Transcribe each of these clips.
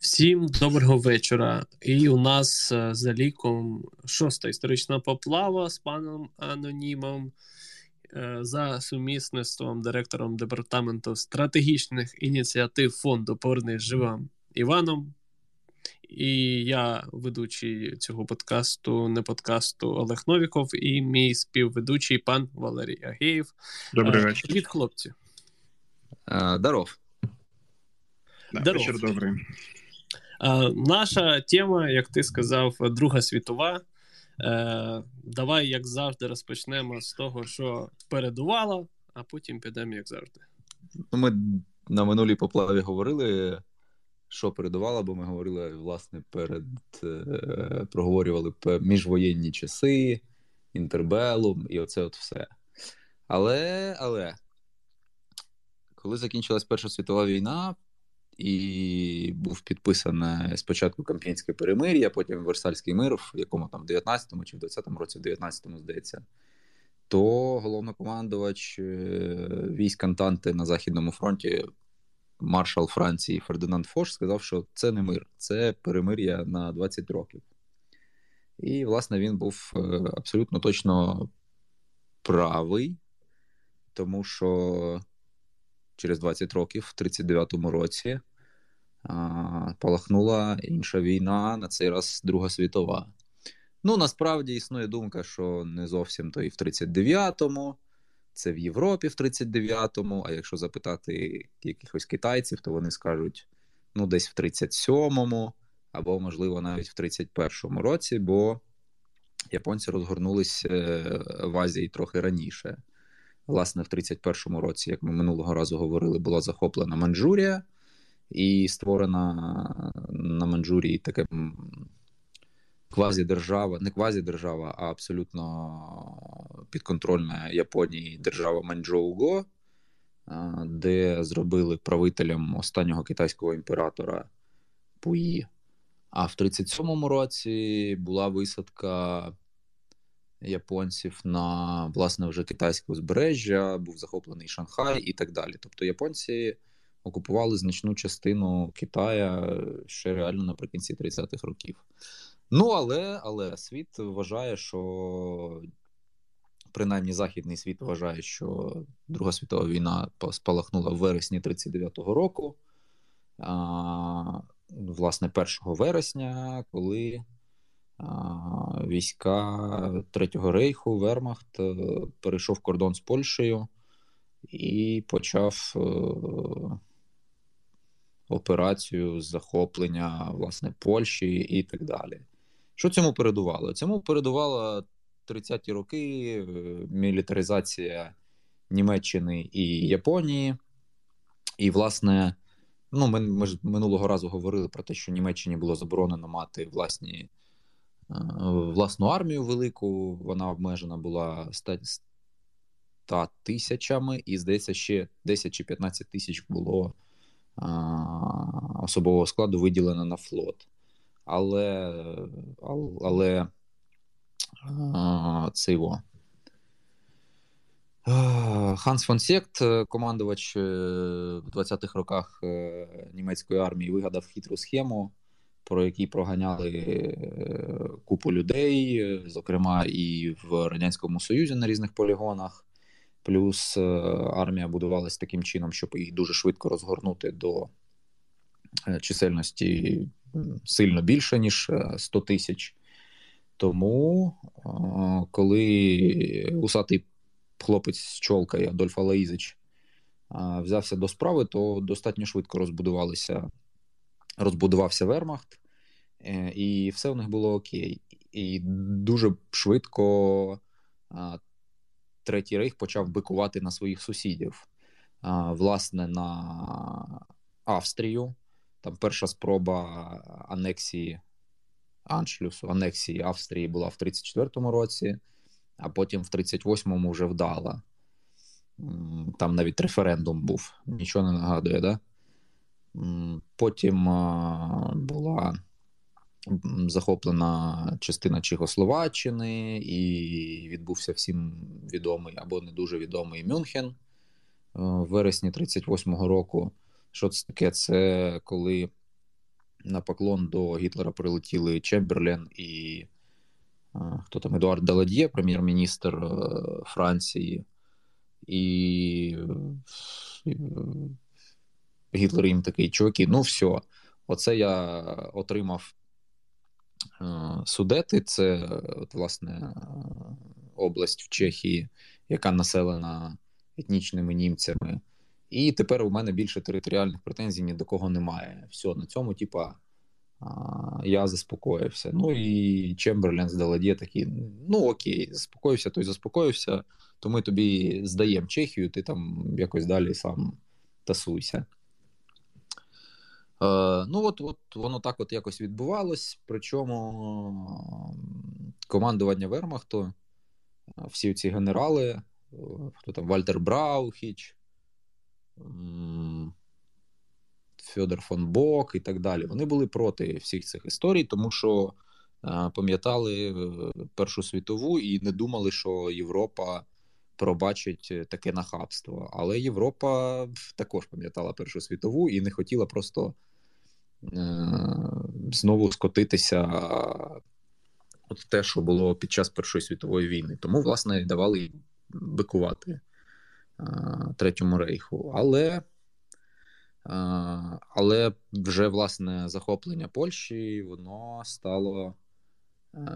Всім доброго вечора. І у нас е, за ліком шоста історична поплава з паном Анонімом е, за сумісництвом директором департаменту стратегічних ініціатив фонду Повернись живим Іваном. І я ведучий цього подкасту, не подкасту Олег Новіков, і мій співведучий пан Валерій Агеєв. Добрий е, вечір. Привіт, хлопці. Даров. Да, вечір добрий. Наша тема, як ти сказав, Друга світова. Е, давай, як завжди, розпочнемо з того, що передувало, а потім підемо, як завжди. Ну, Ми на минулій поплаві говорили, що передувало, бо ми говорили, власне, перед е, проговорювали міжвоєнні часи, інтербелум і оце от все. Але, але, коли закінчилась Перша світова війна, і був підписане спочатку Камп'янське перемир'я, потім Версальський мир, в якому там в 19-му чи в 20-му році, в 19-му, здається, то головнокомандувач е, військ Антанти на Західному фронті, маршал Франції Фердинанд Фош, сказав, що це не мир, це перемир'я на 20 років. І, власне, він був е, абсолютно точно правий, тому що через 20 років, в 39-му році, Палахнула інша війна, на цей раз Друга світова. Ну, насправді існує думка, що не зовсім то і в 39-му, це в Європі в 39-му, а якщо запитати якихось китайців, то вони скажуть ну, десь в 37-му, або, можливо, навіть в 31-му році, бо японці розгорнулись е, в Азії трохи раніше. Власне, в 31-му році, як ми минулого разу говорили, була захоплена Манчжурія і створена на Манчжурії таке квазідержава, не квазідержава, а абсолютно підконтрольна Японії держава Манчжоуго, де зробили правителем останнього китайського імператора Пуї. А в 37-му році була висадка японців на власне вже китайське узбережжя, був захоплений Шанхай і так далі. Тобто японці окупували значну частину Китая ще реально наприкінці 30-х років. Ну, але але світ вважає, що принаймні західний світ вважає, що Друга світова війна спалахнула в вересні 39-го року. А, Власне, 1 вересня, коли а, війська Третього рейху Вермахт е, перейшов кордон з Польщею і почав. Е, операцію захоплення власне Польщі і так далі. Що цьому передувало? Цьому передувало 30-ті роки е, мілітаризація Німеччини і Японії. І, власне, ну, ми, ми ж минулого разу говорили про те, що Німеччині було заборонено мати власні. Е, власну армію велику, вона обмежена була 100 тисячами, і здається, ще 10 чи 15 тисяч було особового складу виділено на флот. Але але це його. Ханс фон Сект, командувач е, в 20-х роках е, німецької армії, вигадав хитру схему, про якій проганяли е, купу людей, зокрема і в Радянському Союзі на різних полігонах. Плюс е, армія будувалась таким чином, щоб їх дуже швидко розгорнути до е, чисельності сильно більше, ніж 100 е, тисяч. Тому, коли усатий хлопець з чолкою Адольф Алаїзич взявся до справи, то достатньо швидко розбудувалися, розбудувався Вермахт, і все у них було окей. І дуже швидко Третій рейх почав бикувати на своїх сусідів. Власне, на Австрію. Там перша спроба анексії Аншлюсу, анексії Австрії була в 34-му році, а потім в 38-му вже вдала. Там навіть референдум був, нічого не нагадує, да? Потім була захоплена частина Чехословаччини, і відбувся всім відомий або не дуже відомий Мюнхен е, в вересні 38-го року. Що це таке? Це коли на поклон до Гітлера прилетіли Чемберлен і хто там Едуард Даладьє, прем'єр-міністр Франції, і Гітлер їм такий чуваки, ну все, оце я отримав Судети, це от, власне область в Чехії, яка населена етнічними німцями. І тепер у мене більше територіальних претензій ні до кого немає. Все, на цьому, типа, я заспокоївся. Ну і Чемберлен з Даладє такі: ну окей, заспокоївся, той заспокоївся, то ми тобі здаємо Чехію, ти там якось далі сам тасуйся. Е, ну, от от воно так от якось відбувалось. Причому командування Вермахту, всі ці генерали, е, хто там Вальтер Браухіч, Федор фон Бок і так далі. Вони були проти всіх цих історій, тому що е, пам'ятали Першу світову і не думали, що Європа пробачить таке нахабство. Але Європа також пам'ятала Першу світову і не хотіла просто. Е, знову скотитися от те, що було під час Першої світової війни. Тому, власне, давали бикувати е, Третьому рейху. Але е, але вже власне захоплення Польщі воно стало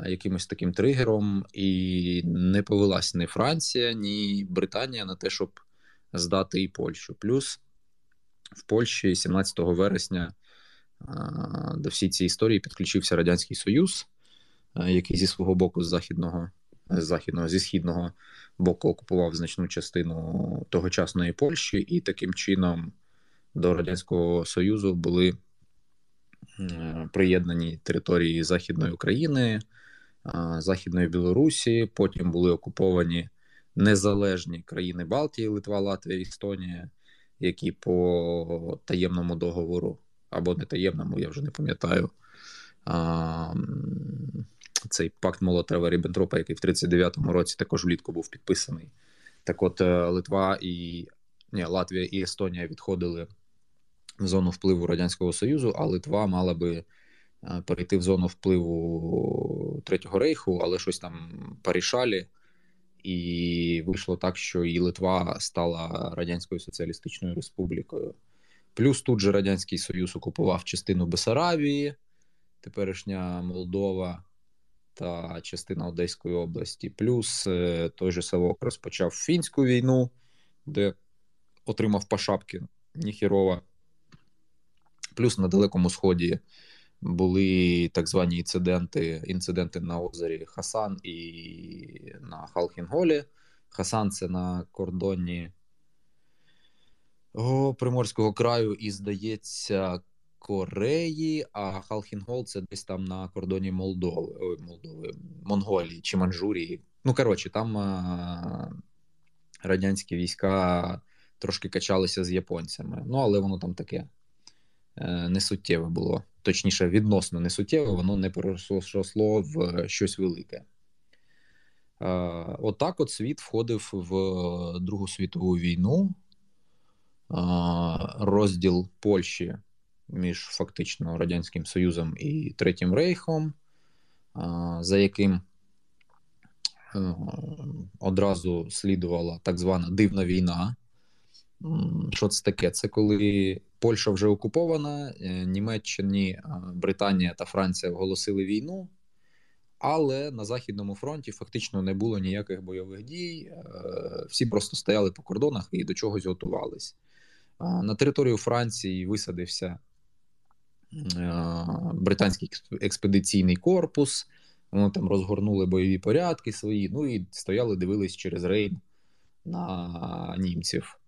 якимось таким тригером, і не повелась ні Франція, ні Британія на те, щоб здати і Польщу. Плюс в Польщі 17 вересня до всій цієї історії підключився Радянський Союз, який зі свого боку з західного, з західного, зі східного боку окупував значну частину тогочасної Польщі, і таким чином до Радянського Союзу були приєднані території Західної України, Західної Білорусі. Потім були окуповані незалежні країни Балтії, Литва, Латвія, Естонія, які по таємному договору або не таємному, я вже не пам'ятаю. А, Цей пакт Молотова Ріббентропа, який в 39-му році також влітку був підписаний. Так от е, Литва і ні, Латвія і Естонія відходили в зону впливу Радянського Союзу, а Литва мала би е, перейти в зону впливу Третього рейху, але щось там порішалі. І вийшло так, що і Литва стала Радянською Соціалістичною Республікою. Плюс тут же Радянський Союз окупував частину Бесарабії, теперішня Молдова та частина Одеської області. Плюс е, той же Савок розпочав фінську війну, де отримав по шапки Ніхірова. Плюс на Далекому Сході були так звані інциденти інциденти на озері Хасан і на Халхінголі. Хасан це на кордоні Приморського краю і, здається, Кореї, а Халхінгол це десь там на кордоні Молдови, ой, Молдови, Монголії чи Манчжурії. Ну, коротше, там а, радянські війська трошки качалися з японцями. Ну, але воно там таке е, несуттєве було. Точніше, відносно несуттєве, воно не переросло в щось велике. Отак от, от світ входив в Другу світову війну розділ Польщі між фактично Радянським Союзом і Третім Рейхом, за яким е, одразу слідувала так звана дивна війна. Що це таке? Це коли Польща вже окупована, е, Німеччині, Британія та Франція оголосили війну, але на Західному фронті фактично не було ніяких бойових дій. Е, всі просто стояли по кордонах і до чогось готувались. На територію Франції висадився британський експедиційний корпус. Вони там розгорнули бойові порядки свої, ну і стояли, дивились через Рейн на німців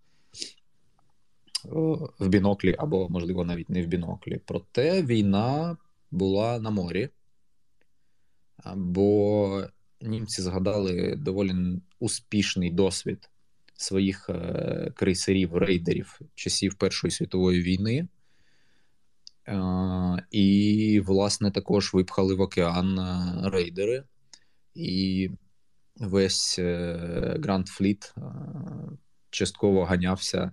в біноклі, або, можливо, навіть не в біноклі. Проте війна була на морі, бо німці згадали доволі успішний досвід своїх е, крейсерів, рейдерів часів Першої світової війни. Е, і, власне, також випхали в океан е, рейдери, і весь Гранд Фліт частково ганявся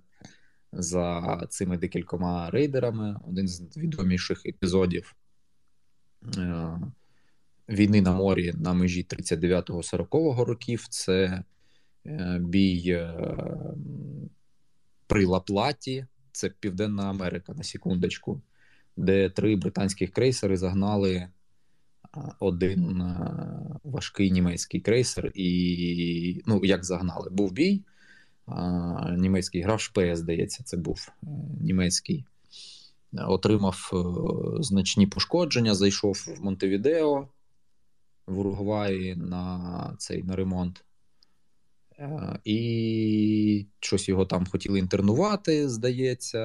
за цими декількома рейдерами. Один з відоміших епізодів війни на морі на межі 39-40 років. Це бій е, при Лаплаті, це Південна Америка на секундочку, де три британських крейсери загнали один важкий німецький крейсер, і ну як загнали, був бій. Німецький грав Шпеє, здається, це був е, німецький. Отримав е, значні пошкодження, зайшов в Монтевідео в Уругваї на цей на ремонт. Е, і щось його там хотіли інтернувати, здається,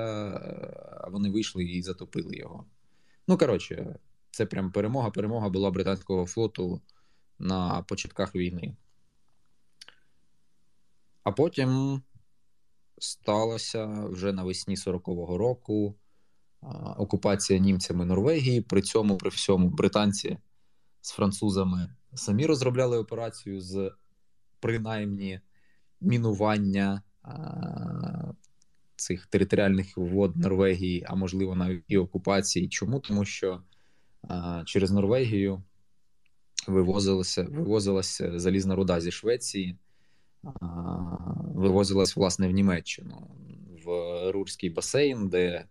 а вони вийшли і затопили його. Ну, коротше, це прям перемога. Перемога була британського флоту на початках війни. А потім сталося вже навесні 40-го року окупація німцями Норвегії. При цьому, при всьому, британці з французами самі розробляли операцію з принаймні мінування цих територіальних вод Норвегії, а можливо навіть і окупації. Чому? Тому що через Норвегію вивозилася, вивозилася залізна руда зі Швеції, вивозилась власне в Німеччину в Рурський басейн, де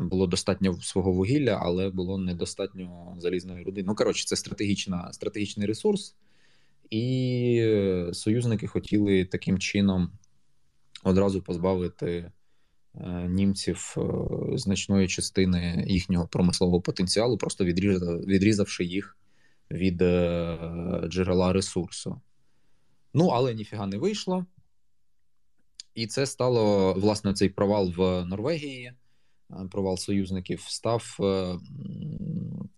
було достатньо свого вугілля, але було недостатньо залізної руди. Ну коротше, це стратегічна, стратегічний ресурс, і союзники хотіли таким чином одразу позбавити Е, німців е, значної частини їхнього промислового потенціалу, просто відрізавши їх від е, джерела ресурсу. Ну, але ніфіга не вийшло. І це стало власне цей провал в Норвегії, провал союзників, став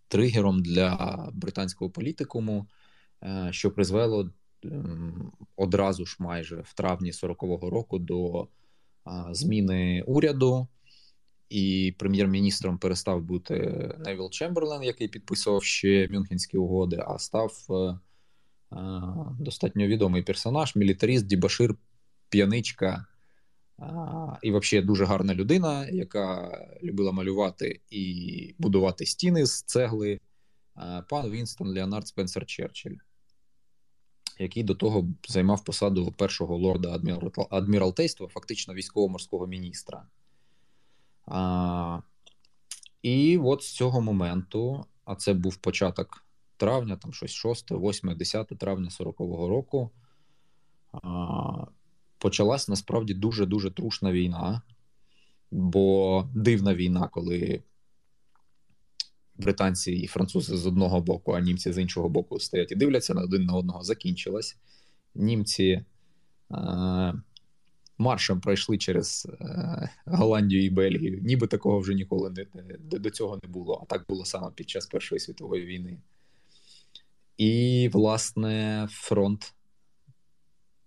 тригером для британського політикуму, що призвело одразу ж майже в травні 40-го року до зміни уряду, і прем'єр-міністром перестав бути Невіл Чемберлен, який підписував ще Мюнхенські угоди, а став е, е, достатньо відомий персонаж, мілітаріст, Дібашир, п'яничка. І, взагалі, дуже гарна людина, яка любила малювати і будувати стіни з цегли. Пан Вінстон Леонард Спенсер Черчилль який до того займав посаду першого лорда адміралтейства, фактично військово-морського міністра. А, І от з цього моменту, а це був початок травня, там щось 6, 8, 10 травня 40-го року. а, Почалась насправді дуже-дуже трушна війна, бо дивна війна, коли британці і французи з одного боку, а німці з іншого боку стоять і дивляться на один на одного. Закінчилась. Німці е, маршем пройшли через е, Голландію і Бельгію. Ніби такого вже ніколи не, не до цього не було. А так було саме під час Першої світової війни. І, власне, фронт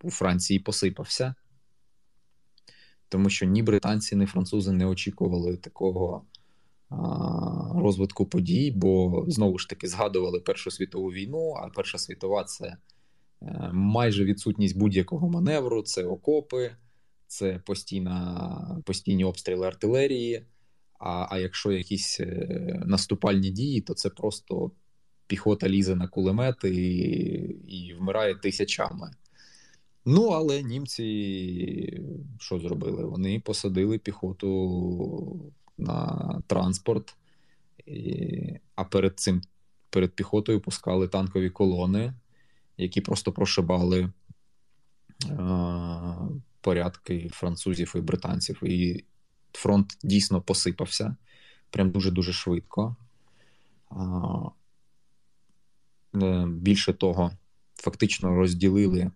у Франції посипався. Тому що ні британці, ні французи не очікували такого розвитку подій, бо знову ж таки згадували Першу світову війну, а Перша світова це е, майже відсутність будь-якого маневру, це окопи, це постійна, постійні обстріли артилерії. А а якщо якісь е, наступальні дії, то це просто піхота лізе на кулемети і, і вмирає тисячами. Ну, але німці що зробили? Вони посадили піхоту на транспорт, І, а перед цим перед піхотою пускали танкові колони, які просто прошибали е, порядки французів і британців. І фронт дійсно посипався прям дуже-дуже швидко. Е, більше того, фактично розділили.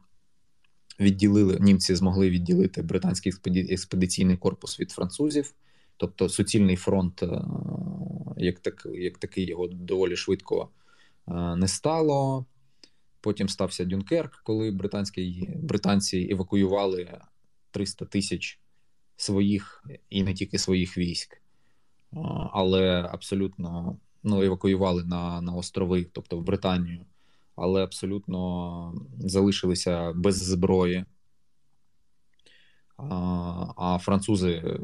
Відділили німці змогли відділити британський експедиційний корпус від французів. Тобто суцільний фронт, е, як так, як такий, його доволі швидко е, не стало. Потім стався Дюнкерк, коли британські, британці евакуювали 300 тисяч своїх і не тільки своїх військ, е, але абсолютно ну, евакуювали на, на острови, тобто в Британію, але абсолютно залишилися без зброї. а французи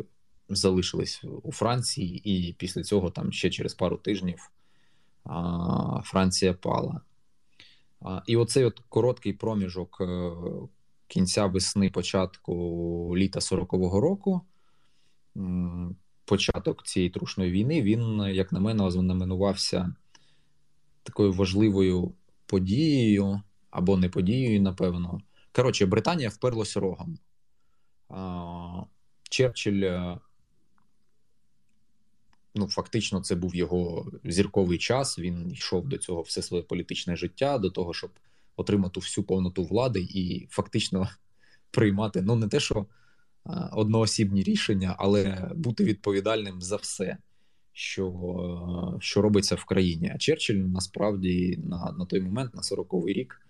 залишились у Франції, і після цього, там ще через пару тижнів, Франція пала. І оцей от короткий проміжок е, кінця весни, початку літа 40-го року, початок цієї трушної війни, він, як на мене, ознаменувався такою важливою подією або не подією, напевно. Коротше, Британія вперлась рогом. Черчилль, е, ну, фактично, це був його зірковий час. Він йшов до цього все своє політичне життя, до того, щоб отримати всю повноту влади і фактично приймати ну не те, що одноосібні рішення, але бути відповідальним за все, що що робиться в країні. А Черчилль насправді на на той момент, на 40-й рік,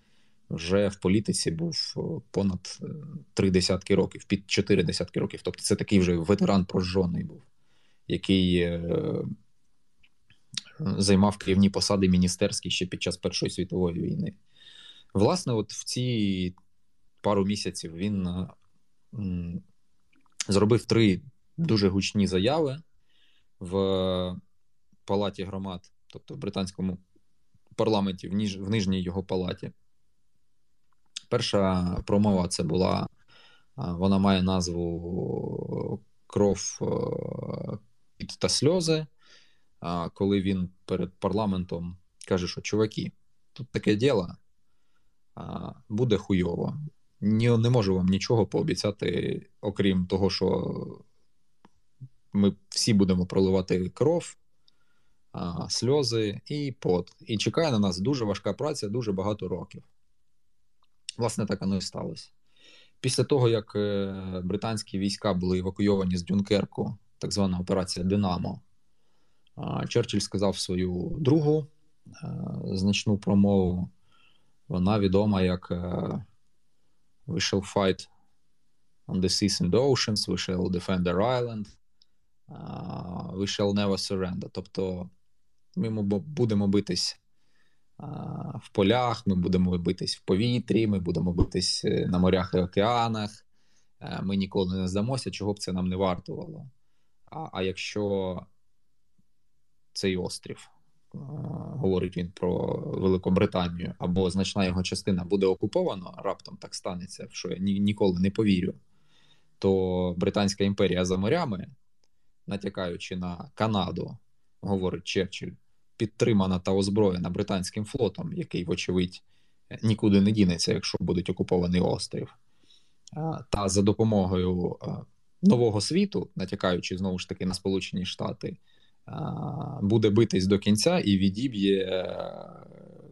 вже в політиці був понад три десятки років, під чотири десятки років. Тобто, це такий вже ветеран прожжений був, який. Е, займав керівні посади міністерські ще під час Першої світової війни. Власне, от в ці пару місяців він зробив три дуже гучні заяви в палаті громад, тобто в британському парламенті, в, ніж, в нижній його палаті. Перша промова це була, вона має назву Кров під та сльози. Коли він перед парламентом каже, що чуваки, тут таке діло буде хуйово не, не можу вам нічого пообіцяти, окрім того, що ми всі будемо проливати кров, сльози і пот. І чекає на нас дуже важка праця, дуже багато років. Власне, так воно і сталося. Після того, як е, британські війська були евакуйовані з Дюнкерку, так звана операція Динамо, Черчилль сказав свою другу е, значну промову. Вона відома як е, We shall fight on the seas and the oceans, we shall defend our island, we shall never surrender. Тобто ми будемо битись в полях, ми будемо битись в повітрі, ми будемо битись е, на морях і океанах. Ми ніколи не здамося, чого б це нам не вартувало. А, а якщо цей острів Е, говорить він про Великобританію, або значна його частина буде окупована, раптом так станеться, що я ні, ніколи не повірю, то Британська імперія за морями, натякаючи на Канаду, говорить Черчилль, підтримана та озброєна британським флотом, який, вочевидь, нікуди не дінеться, якщо будуть окупований острів. Е, та за допомогою е, нового світу, натякаючи знову ж таки на Сполучені Штати буде битись до кінця і відіб'є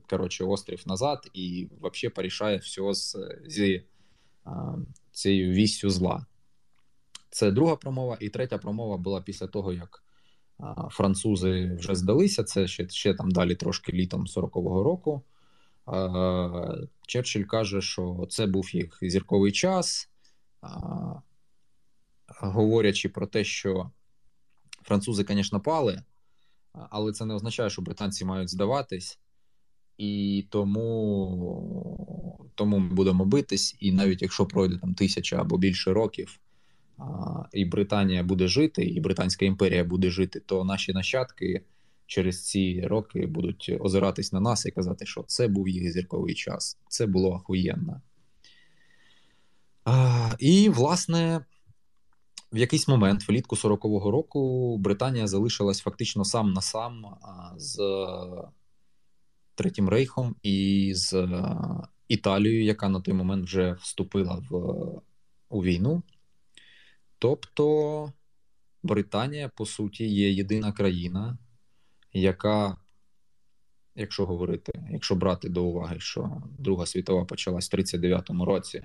коротше, острів назад, і взагалі порішає все з, зі цією вістю зла. Це друга промова, і третя промова була після того, як французи вже здалися. Це ще ще там далі трошки літом 40-го року. Черчилль каже, що це був їх зірковий час, говорячи про те, що Французи, звісно, пали, але це не означає, що британці мають здаватись, і тому тому ми будемо битись. І навіть якщо пройде там тисяча або більше років, і Британія буде жити, і Британська імперія буде жити, то наші нащадки через ці роки будуть озиратись на нас і казати, що це був їх зірковий час. Це було охуєнно. І, власне, в якийсь момент, влітку 40-го року, Британія залишилась фактично сам на сам з Третім Рейхом і з Італією, яка на той момент вже вступила в у війну. Тобто Британія, по суті, є єдина країна, яка, якщо говорити, якщо брати до уваги, що Друга світова почалась в 39-му році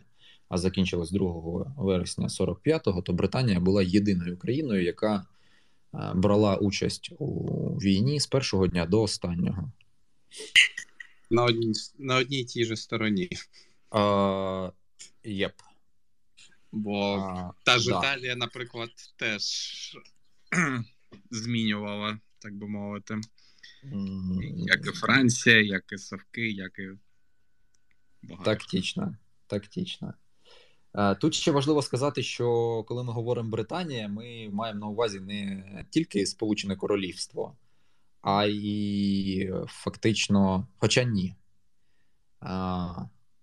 а закінчилась 2 вересня 45-го, то Британія була єдиною країною, яка е, брала участь у війні з першого дня до останнього. На одній на одній тій же стороні. А, Єп. Бо а, та ж да. Італія, наприклад, теж змінювала, так би мовити. Як і Франція, як і Совки, як і багато. Тактично. Тактично. Е, тут ще важливо сказати, що коли ми говоримо Британія, ми маємо на увазі не тільки Сполучене Королівство, а й фактично, хоча ні.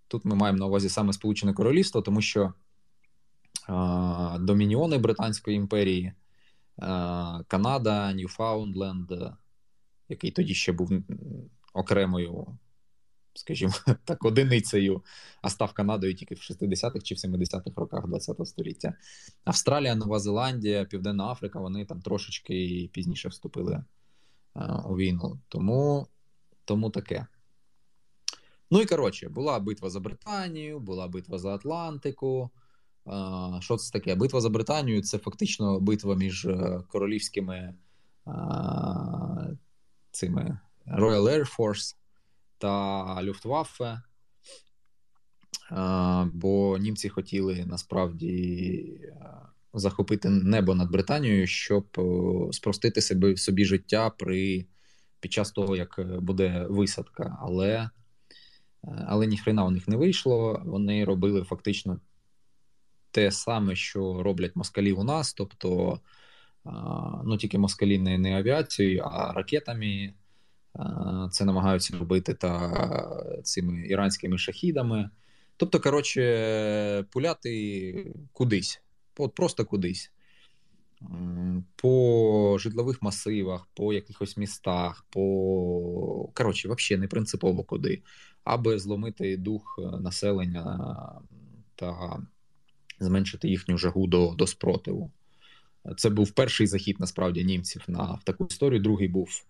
Тут ми маємо на увазі саме Сполучене Королівство, тому що домініони Британської імперії, Канада, Ньюфаундленд, який тоді ще був окремою скажімо так, одиницею, а став Канадою тільки в 60-х чи в 70-х роках ХХ століття. Австралія, Нова Зеландія, Південна Африка вони там трошечки пізніше вступили а, е, у війну. Тому, Тому таке. Ну і коротше, була битва за Британію, була битва за Атлантику. А, що це таке? Битва за Британію це фактично битва між е, королівськими цими Royal Air Force та Люфтваффе, бо німці хотіли насправді захопити небо над Британією, щоб спростити собі, собі життя при під час того, як буде висадка. Але але ніхрена у них не вийшло. Вони робили фактично те саме, що роблять москалі у нас, тобто ну тільки москалі не, не авіацією, а ракетами. Це намагаються робити та цими іранськими шахідами. Тобто, коротше, пуляти кудись, от просто кудись. По житлових масивах, по якихось містах, по коротше, взагалі не принципово куди, аби зломити дух населення та зменшити їхню жагу до до спротиву. Це був перший захід насправді німців на в таку історію. Другий був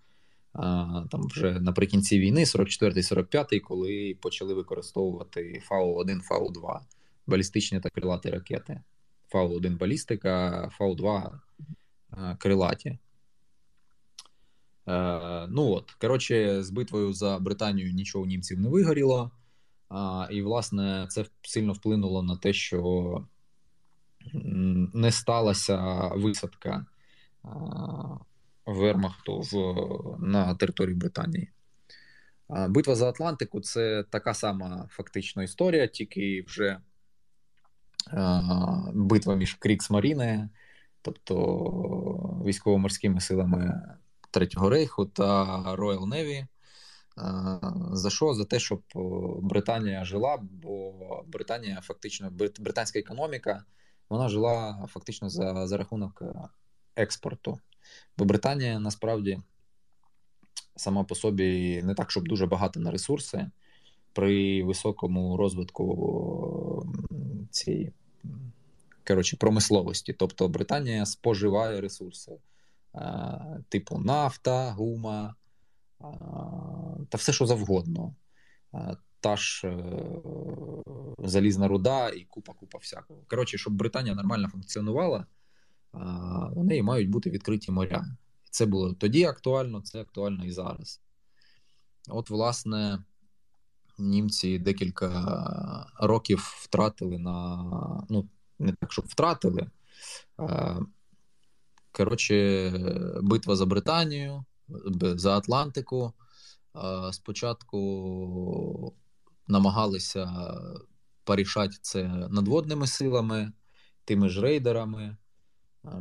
там вже наприкінці війни, 44-45, коли почали використовувати Фау-1, Фау-2 балістичні та крилаті ракети. Фау-1 балістика, Фау-2 крилаті. Е, ну от, коротше, з битвою за Британію нічого німців не вигоріло. І, власне, це сильно вплинуло на те, що не сталася висадка Вермахту в, на території Британії. Битва за Атлантику це така сама фактично історія, тільки вже битва між Кріксмаріне, тобто військово-морськими силами Третього рейху та Royal Navy. За що? За те, щоб Британія жила, бо Британія фактично британська економіка вона жила фактично за, за рахунок експорту. Бо Британія насправді сама по собі не так, щоб дуже багато на ресурси при високому розвитку цієї коротше, промисловості. Тобто Британія споживає ресурси, типу нафта, гума та все, що завгодно. Та ж е, залізна руда і купа-купа всякого. Коротше, щоб Британія нормально функціонувала, у неї мають бути відкриті моря. Це було тоді актуально, це актуально і зараз. От, власне, німці декілька років втратили на. Ну, не так, щоб втратили. Коротше, битва за Британію, за Атлантику. Спочатку намагалися порішати це надводними силами, тими ж рейдерами.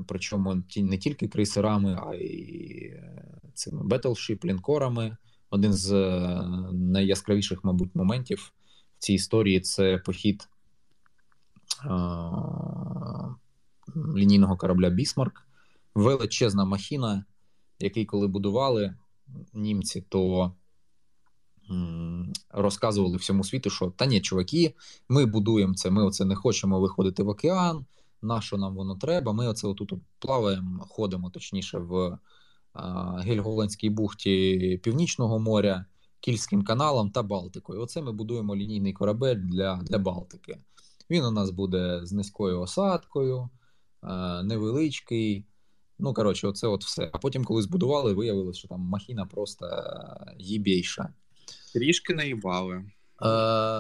Причому не тільки крейсерами, а й е, цими Battleship, лінкорами. Один з е, найяскравіших, мабуть, моментів в цій історії це похід лінійного корабля Бісмарк. Величезна махіна, який, коли будували німці, то розказували всьому світу, що та ні, чуваки, ми будуємо це, ми оце не хочемо виходити в океан на що нам воно треба. Ми оце отут плаваємо, ходимо точніше в Гельголандській бухті Північного моря, Кільським каналом та Балтикою. Оце ми будуємо лінійний корабель для, для Балтики. Він у нас буде з низькою осадкою, невеличкий. Ну, коротше, оце от все. А потім, коли збудували, виявилося, що там махіна просто їбейша. Трішки наїбали. Е,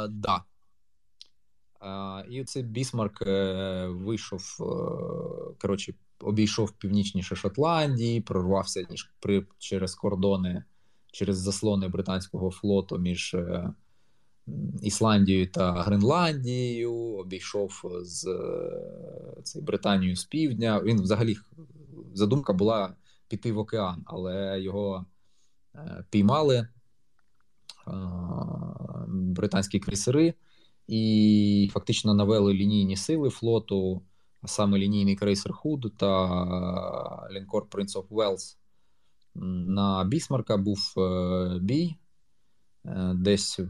да. І цей Бісмарк е, вийшов, е, коротше, обійшов північніше Шотландії, прорвався через кордони, через заслони британського флоту між е, Ісландією та Гренландією, обійшов з цей, Британією з півдня. Він взагалі задумка була піти в океан, але його піймали британські крейсери і фактично навели лінійні сили флоту, а саме лінійний крейсер Худ та лінкор Prince of Wales. На Бісмарка був е, бій е, десь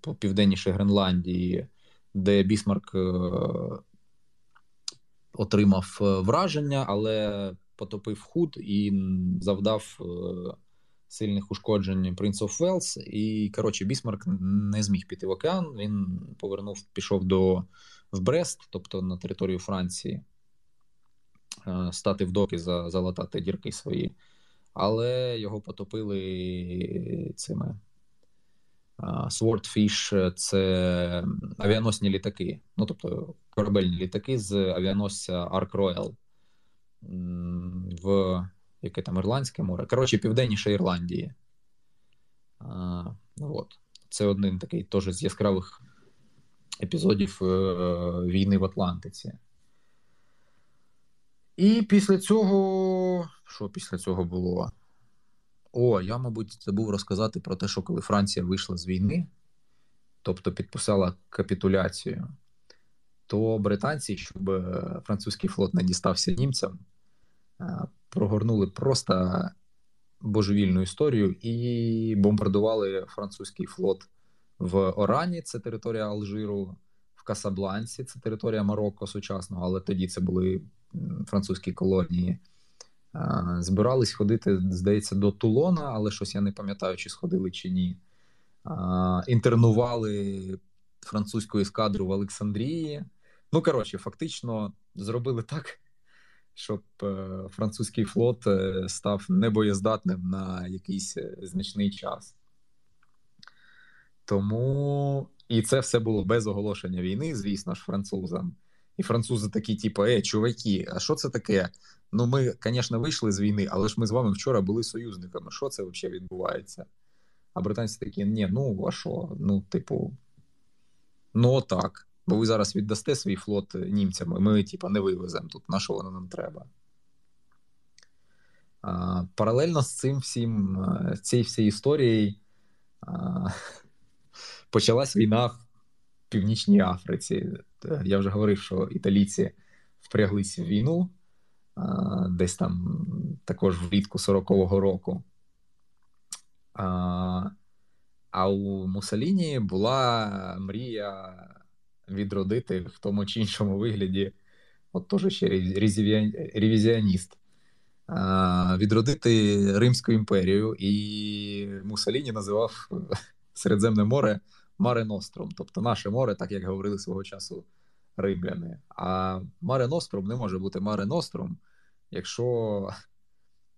по південнішій Гренландії, де Бісмарк е, отримав ураження, але потопив Худ і завдав сильних ушкоджень Prince of Wales. І коротше, Бісмарк не зміг піти в океан. Він повернув, пішов до в Брест, тобто на територію Франції, е, стати в доки за залатати дірки свої, але його потопили цими. Е, Swordfish – це авіаносні літаки, ну тобто корабельні літаки з авіаносця Ark Royal в яке там Ірландське море. Коротше, південніше Ірландії. А, от. Це один такий теж з яскравих епізодів е, війни в Атлантиці. І після цього. Що після цього було? О, я, мабуть, забув розказати про те, що коли Франція вийшла з війни, тобто підписала капітуляцію, то британці, щоб е, французький флот не дістався німцям, прогорнули просто божевільну історію і бомбардували французький флот в Орані, це територія Алжиру, в Касабланці, це територія Марокко сучасного, але тоді це були французькі колонії. Збирались ходити, здається, до Тулона, але щось я не пам'ятаю, чи сходили чи ні. Інтернували французьку ескадру в Олександрії. Ну, коротше, фактично зробили так, щоб е, французький флот е, став небоєздатним на якийсь е, значний час. Тому і це все було без оголошення війни, звісно ж, французам. І французи такі, типу, е, чуваки, а що це таке? Ну, ми, звісно, вийшли з війни, але ж ми з вами вчора були союзниками. Що це взагалі відбувається? А британці такі, ні, ну а що? Ну, типу, ну так. Бо ви зараз віддасте свій флот німцям, і ми, типа, не вивеземо тут, на що воно нам треба. А, Паралельно з цим всім, цією всією історією почалась війна в Північній Африці. Я вже говорив, що італійці впряглися в війну десь там також влітку 40-го року. А, у Мусаліні була мрія відродити в тому чи іншому вигляді, от теж ще ревізіоніст, відродити Римську імперію, і Мусаліні називав Середземне море Маре Ностром, тобто наше море, так як говорили свого часу римляни. А Маре Ностром не може бути Маре Ностром, якщо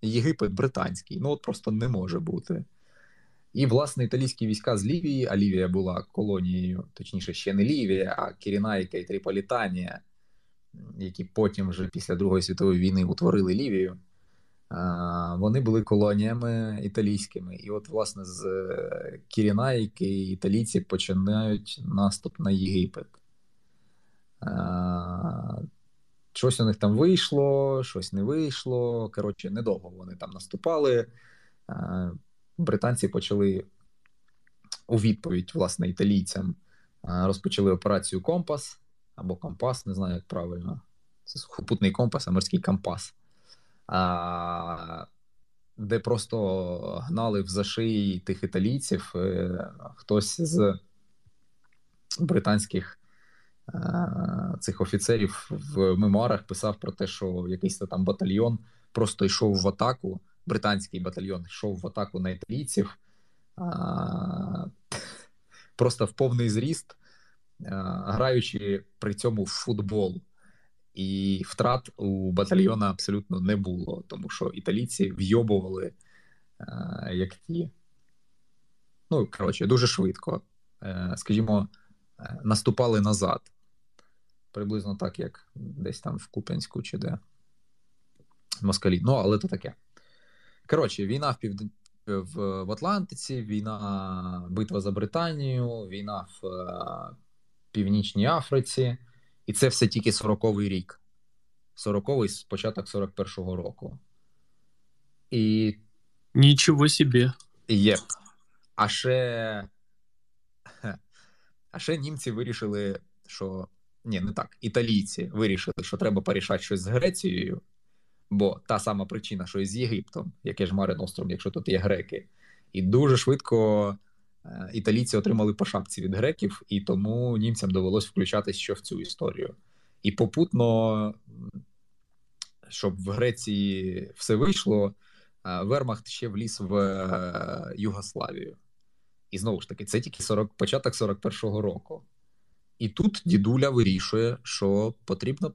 Єгипет британський. Ну от просто не може бути. І, власне, італійські війська з Лівії, а Лівія була колонією, точніше, ще не Лівія, а Кірінайка і Тріполітанія, які потім, вже після Другої світової війни, утворили Лівію. Вони були колоніями італійськими. І, от, власне, з е, Кірінайки італійці починають наступ на Єгипет. Щось у них там вийшло, щось не вийшло. Коротше, недовго вони там наступали британці почали у відповідь власне італійцям розпочали операцію Компас або Компас, не знаю, як правильно. Це сухопутний компас, а морський компас. А, Де просто гнали в зашиї тих італійців. Е, хтось з британських цих офіцерів в мемуарах писав про те, що якийсь там батальйон просто йшов в атаку британський батальйон йшов в атаку на італійців а, просто в повний зріст, а, граючи при цьому в футбол. І втрат у батальйона абсолютно не було, тому що італійці вйобували а, як ті. Ну, коротше, дуже швидко. Е, скажімо, е, наступали назад. Приблизно так, як десь там в Куп'янську чи де Москалі. Ну, але то таке. Коротше, війна в пів... в, в Атлантиці, війна, битва за Британію, війна в е, Північній Африці, і це все тільки 40-й рік. 40-й з початок 41-го року. І Нічого собі. Є. А ще а ще німці вирішили, що ні, не так. Італійці вирішили, що треба порішати щось з Грецією, бо та сама причина, що і з Єгиптом, яке ж Маре Ностром, якщо тут є греки. І дуже швидко е, італійці отримали по шапці від греків, і тому німцям довелось включатись що в цю історію. І попутно, щоб в Греції все вийшло. Вермахт ще вліз в е, Югославію. І знову ж таки, це тільки 40, початок 41-го року. І тут дідуля вирішує, що потрібно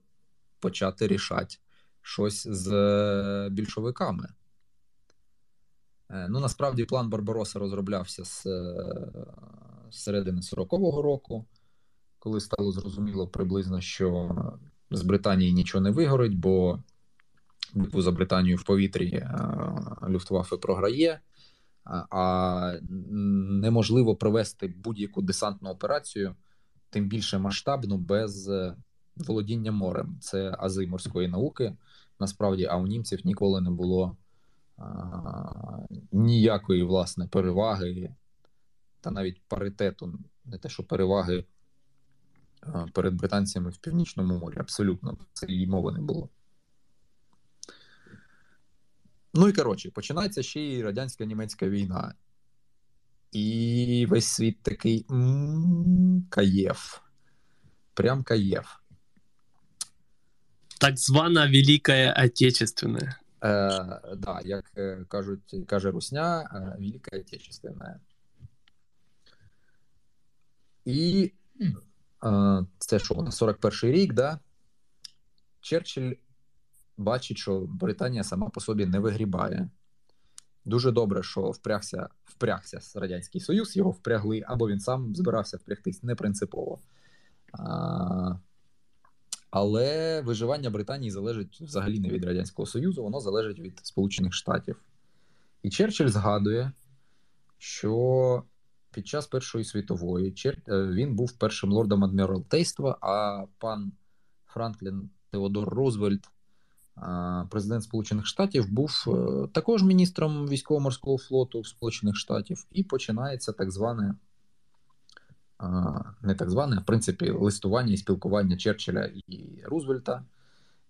почати рішати щось з е, більшовиками. Е, ну, насправді, план Барбароса розроблявся з, з середини 40-го року, коли стало зрозуміло приблизно, що з Британії нічого не вигорить, бо битву за Британію в повітрі е, Люфтваффе програє, а неможливо провести будь-яку десантну операцію, тим більше масштабну, без е, володіння морем. Це ази морської науки. Насправді, а у німців ніколи не було а, ніякої власне переваги, та навіть паритету, не те, що переваги а, перед британцями в північному морі. Абсолютно це мови не було. Ну і коротше, починається ще й радянська німецька війна. І весь світ такий м-м, каєв. Прям каєв. Так звана Велика Отечественна. Е, да, як е, кажуть, каже Русня, е, Велика Отечественна. І е, це що, на 41-й рік, да? Черчилль бачить, що Британія сама по собі не вигрібає. Дуже добре, що впрягся впрягся Радянський Союз, його впрягли, або він сам збирався впрягтись не принципово. А, Але виживання Британії залежить взагалі не від Радянського Союзу, воно залежить від Сполучених Штатів. І Черчилль згадує, що під час Першої світової Е, він був першим лордом адміралтейства, а пан Франклін Теодор Рузвельт президент Сполучених Штатів був е, також міністром військово-морського флоту Сполучених Штатів, і починається так зване, не так зване, а в принципі, листування і спілкування Черчилля і Рузвельта.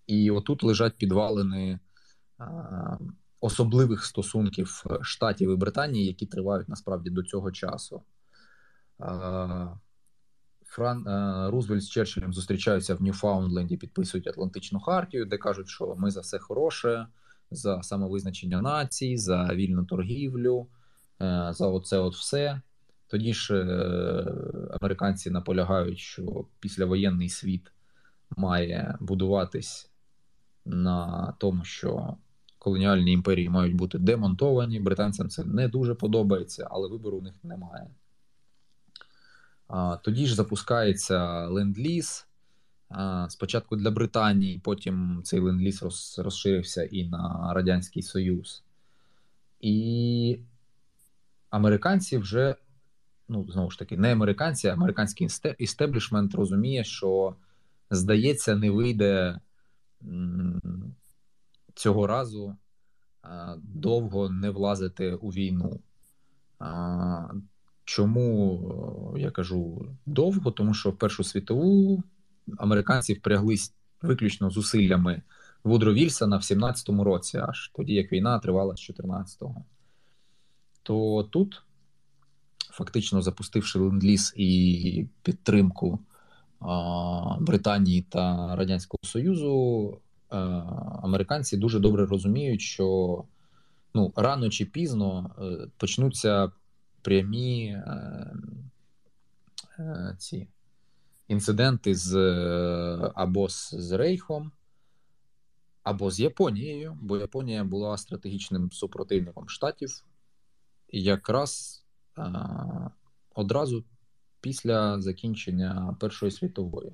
І отут лежать підвалини особливих стосунків Штатів і Британії, які тривають насправді до цього часу. Фран Рузвельт з Черчиллем зустрічаються в Ньюфаундленді, підписують Атлантичну хартію, де кажуть, що ми за все хороше, за самовизначення націй, за вільну торгівлю, е, за оце от все. Тоді ж е, американці наполягають, що післявоєнний світ має будуватись на тому, що колоніальні імперії мають бути демонтовані. Британцям це не дуже подобається, але вибору у них немає. Тоді ж запускається ленд-ліз. Спочатку для Британії, потім цей ленд-ліз розширився і на Радянський Союз. І американці вже, ну, знову ж таки, не американці, а американський істеблішмент розуміє, що, здається, не вийде цього разу довго не влазити у війну. Чому я кажу довго? Тому що в Першу світову американці впряглись виключно зусиллями Вудро Вільсона в 17-му році, аж тоді як війна тривала з 14-го. То тут, фактично запустивши ленд-ліз і підтримку Британії та Радянського Союзу, американці дуже добре розуміють, що ну, рано чи пізно е, почнуться прямі е, е, ці інциденти з е, або з, Рейхом, або з Японією, бо Японія була стратегічним супротивником штатів. Якраз е, одразу після закінчення Першої світової.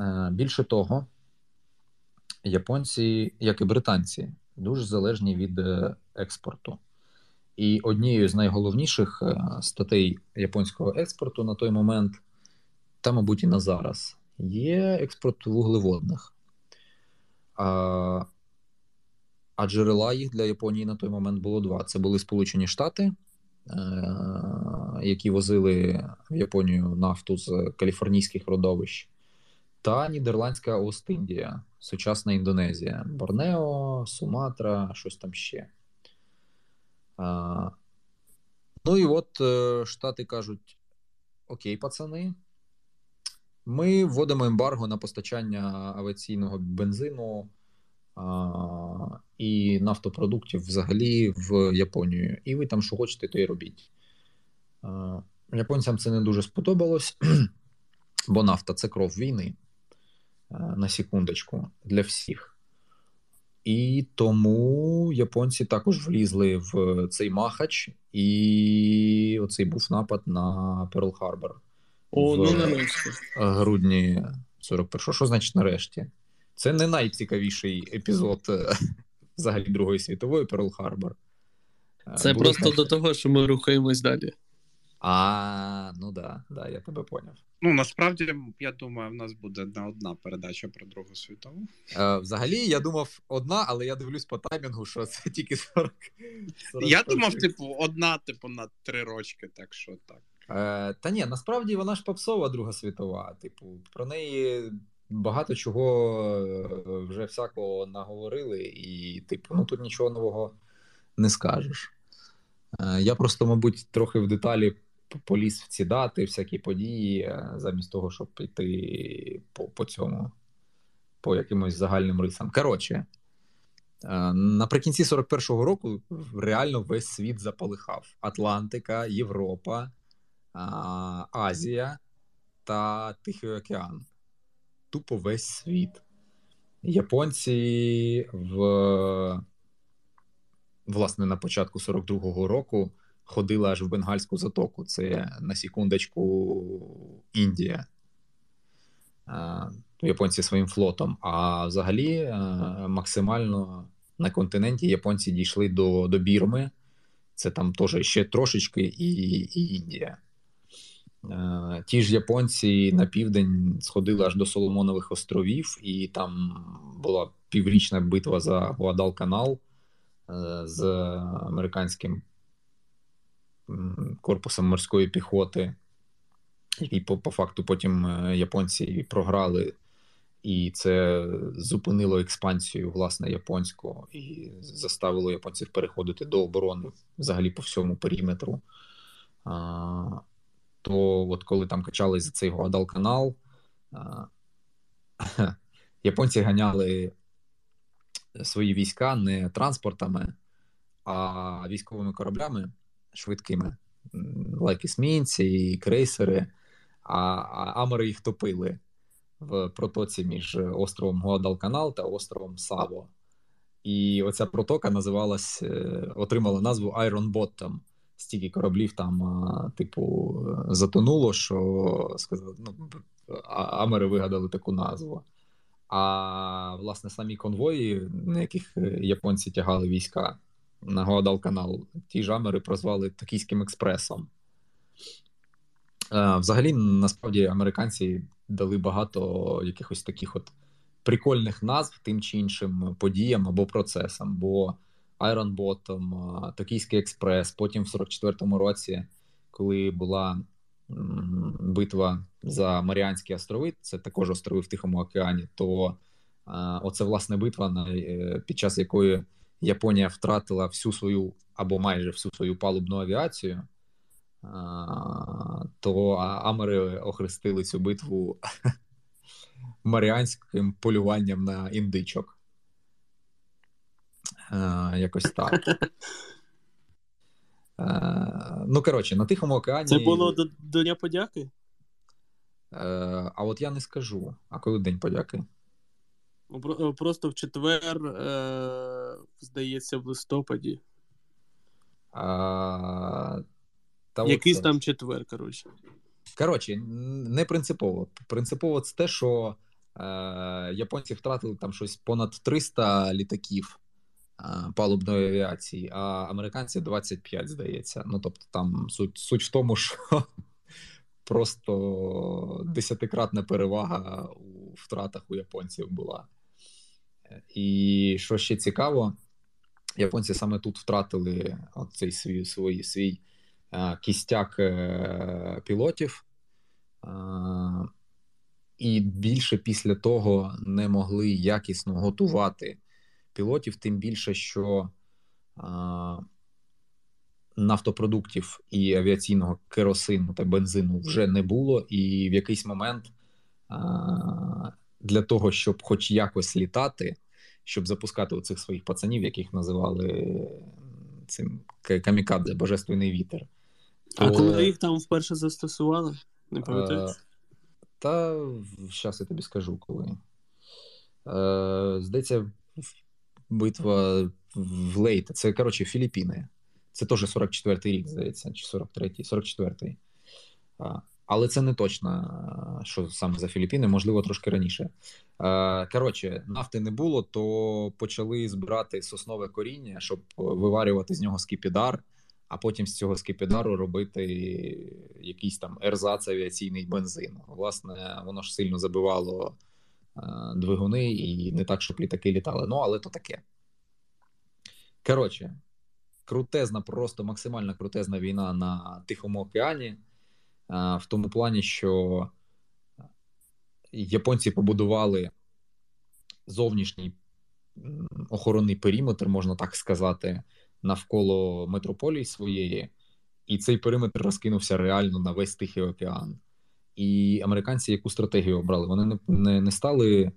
Е, більше того, японці, як і британці, дуже залежні від експорту. І однією з найголовніших е, статей японського експорту на той момент, та, мабуть, і на зараз, є експорт вуглеводних. А а джерела їх для Японії на той момент було два: це були Сполучені Штати, е, які возили в Японію нафту з каліфорнійських родовищ, та Нідерландська Ост-Індія, сучасна Індонезія, Борнео, Суматра, щось там ще. Ну і от е, Штати кажуть: Окей, пацани, ми вводимо ембарго на постачання авіаційного бензину і нафтопродуктів взагалі в Японію. І ви там що хочете, то й робіть. Японцям це не дуже сподобалось, бо нафта це кров війни. На секундочку для всіх. І тому японці також влізли в цей махач, і оцей був напад на Перл Харбор. О, ну нарешті. грудні 41-го. Що значить нарешті? Це не найцікавіший епізод е, взагалі Другої світової Перл Харбор. Е, Це Було просто значить... до того, що ми рухаємось далі. А, ну да, да, я тебе поняв. Ну насправді, я думаю, в нас буде не одна передача про Другу світову. Е, Взагалі, я думав одна, але я дивлюсь по таймінгу, що це тільки 40. 40 я думав, типу, одна, типу, на три рочки, так що так. Е, Та ні, насправді вона ж попсова Друга світова. Типу, про неї багато чого е, вже всякого наговорили, і, типу, ну тут нічого нового не скажеш. Е, Я просто, мабуть, трохи в деталі поліз в ці дати, всякі події, е, замість того, щоб піти по, по цьому, по якимось загальним рисам. Коротше. Наприкінці 41-го року реально весь світ заполихав: Атлантика, Європа, Азія та Тихий океан. Тупо весь світ. Японці в власне на початку 42-го року ходили аж в Бенгальську затоку. Це на секундочку Індія. Японці своїм флотом. А взагалі, максимально на континенті японці дійшли до до Бірми. Це там теж ще трошечки і, і Індія. Е, ті ж японці на південь сходили аж до Соломонових островів, і там була піврічна битва за Гуадал-канал е, з американським корпусом морської піхоти, який по, по факту потім е, японці програли, і це зупинило експансію власне японську і заставило японців переходити до оборони взагалі по всьому периметру то от коли там качались за цей Гуадал-канал, японці ганяли свої війська не транспортами, а військовими кораблями швидкими, лайк есмінці, крейсери, а, а Амери їх топили в протоці між островом Гуадал-Канал та островом Саво. І оця протока називалась, е, отримала назву Iron Bottom стільки кораблів там, типу, затонуло, що сказали, ну, Амери вигадали таку назву. А власне самі конвої, на яких е, японці тягали війська на Гуадал канал, ті ж Амери прозвали Токійським експресом. Взагалі, насправді, американці дали багато якихось таких от прикольних назв тим чи іншим подіям або процесам. бо Iron Bottom, Токійський Експрес. Потім в 44-му році, коли була битва за Маріанські острови, це також острови в Тихому океані, то оце власне битва, е, під час якої Японія втратила всю свою або майже всю свою палубну авіацію. То Амери охрестили цю битву маріанським полюванням на індичок. Е, якось так. Е, ну, коротше, на Тихому океані. Це було до, до Дня подяки? Е, а от я не скажу. А коли День подяки? Ну, просто в четвер, здається, в листопаді. А, та Якийсь от, там четвер, коротше. Коротше, не принципово. Принципово це те, що е, японці втратили там щось понад 300 літаків палубної авіації, а американці 25, здається. Ну тобто, там суть суть в тому, що просто десятикратна перевага у втратах у японців була. І що ще цікаво, японці саме тут втратили цей свій свій, свій кістяк е, пілотів. І більше після того не могли якісно готувати пілотів, тим більше, що а, нафтопродуктів і авіаційного керосину та бензину вже не було, і в якийсь момент а, для того, щоб хоч якось літати, щоб запускати оцих своїх пацанів, яких називали цим камікадзе, божественний вітер. А коли їх там вперше застосували? Не пам'ятаєш? Та зараз я тобі скажу коли. Е, Здається, битва в Лейте. Це, коротше, Філіппіни. Це теж 44-й рік, здається, чи 43-й, 44-й. Але це не точно, що саме за Філіппіни, можливо, трошки раніше. Коротше, нафти не було, то почали збирати соснове коріння, щоб виварювати з нього скіпідар, а потім з цього скіпідару робити якийсь там ерзац авіаційний бензин. Власне, воно ж сильно забивало двигуни і не так, щоб літаки літали. Ну, але то таке. Коротше, крутезна, просто максимально крутезна війна на Тихому океані, в тому плані, що японці побудували зовнішній охоронний периметр, можна так сказати, навколо метрополії своєї, і цей периметр розкинувся реально на весь Тихий океан. І американці яку стратегію обрали? Вони не не, не стали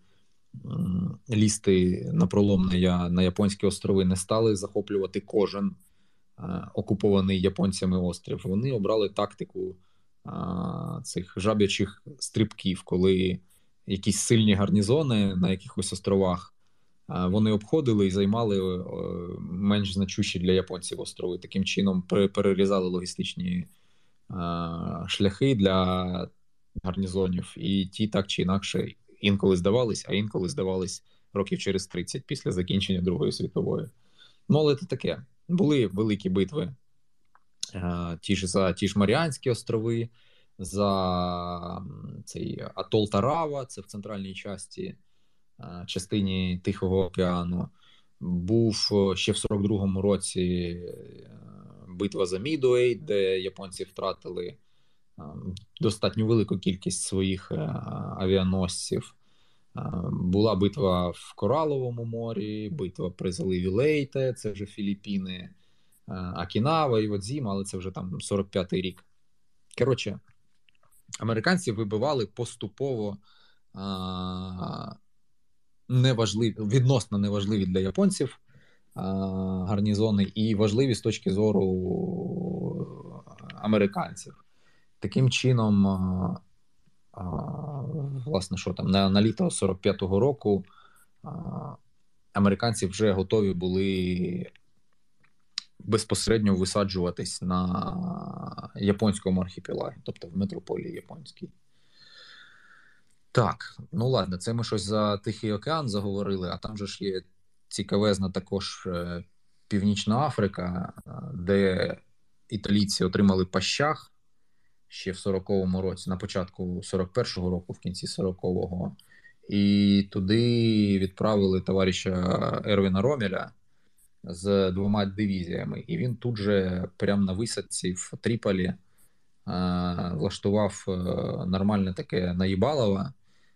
лізти на пролом на, на японські острови, не стали захоплювати кожен а, окупований японцями острів. Вони обрали тактику а, цих жаб'ячих стрибків, коли якісь сильні гарнізони на якихось островах. Вони обходили і займали менш значущі для японців острови. Таким чином перерізали логістичні шляхи для гарнізонів, і ті так чи інакше інколи здавались, а інколи здавались років через 30 після закінчення Другої світової. Ну, але це таке. Були великі битви е, ті ж за ті ж Маріанські острови, за цей Атол Тарава, це в центральній часті, е, частині Тихого океану. Був е, ще в 42-му році битва за Мідуей, де японці втратили достатньо велику кількість своїх авіаносців. Була битва в Кораловому морі, битва при заливі Лейте, це вже Філіппіни, Акінава і Водзіма, але це вже там 45-й рік. Коротше, американці вибивали поступово неважливі, відносно неважливі для японців гарнізони і важливі з точки зору американців. Таким чином власне, що там на, на літо 45-го року американці вже готові були безпосередньо висаджуватись на японському архіпелагі, тобто в метрополії японській. Так, ну ладно, це ми щось за Тихий океан заговорили, а там же ж є цікавезна також е, Північна Африка, де італійці отримали пащах ще в 40-му році, на початку 41-го року, в кінці 40-го, і туди відправили товариша Ервіна Ромеля з двома дивізіями. І він тут же, прямо на висадці в Тріполі, е, влаштував е, нормальне таке наїбалово,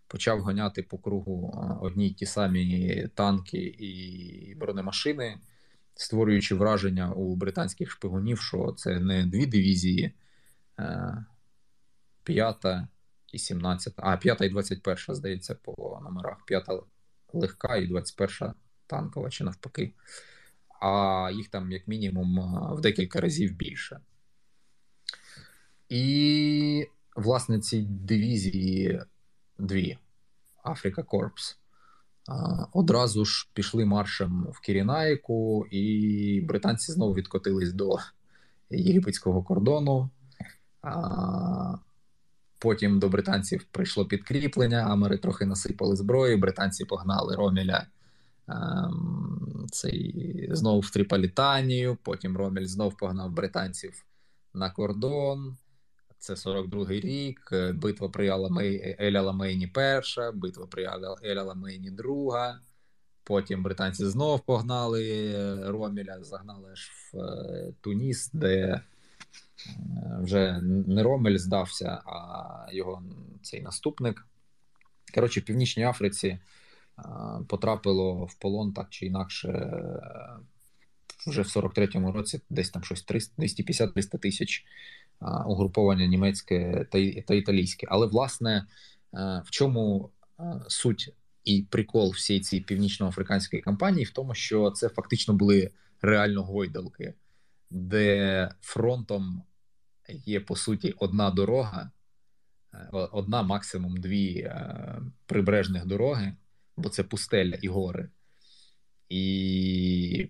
почав ганяти по кругу е, одні й ті самі танки і бронемашини. Створюючи враження у британських шпигунів, що це не дві дивізії, Е, п'ята і 17, а п'ята і 21, здається, по номерах. П'ята легка і 21 танкова чи навпаки. А їх там, як мінімум, в декілька разів більше. І, власне, ці дивізії дві Afrika Korps. Одразу ж пішли маршем в Кіренаїку, і британці знову відкотились до єгипетського кордону. Потім до британців прийшло підкріплення, амери трохи насипали зброї. Британці погнали Роміля ем, цей знову в Тріполітанію, потім Ромель знов погнав британців на кордон. Це 42-й рік, е, битва при Еля Ламейні перша, битва при Еля Ламейні друга. Потім британці знов погнали Ромеля, загнали аж в е, Туніс, де е, вже не Ромель здався, а його цей наступник. Коротше, в Північній Африці потрапило в полон так чи інакше вже в 43-му році десь там щось 250-300 тисяч угруповання німецьке та італійське. Але власне в чому суть і прикол всієї цієї північноафриканської кампанії в тому, що це фактично були реально гойдалки, де фронтом є по суті одна дорога, е, одна, максимум дві е, прибережних дороги, бо це пустеля і гори. І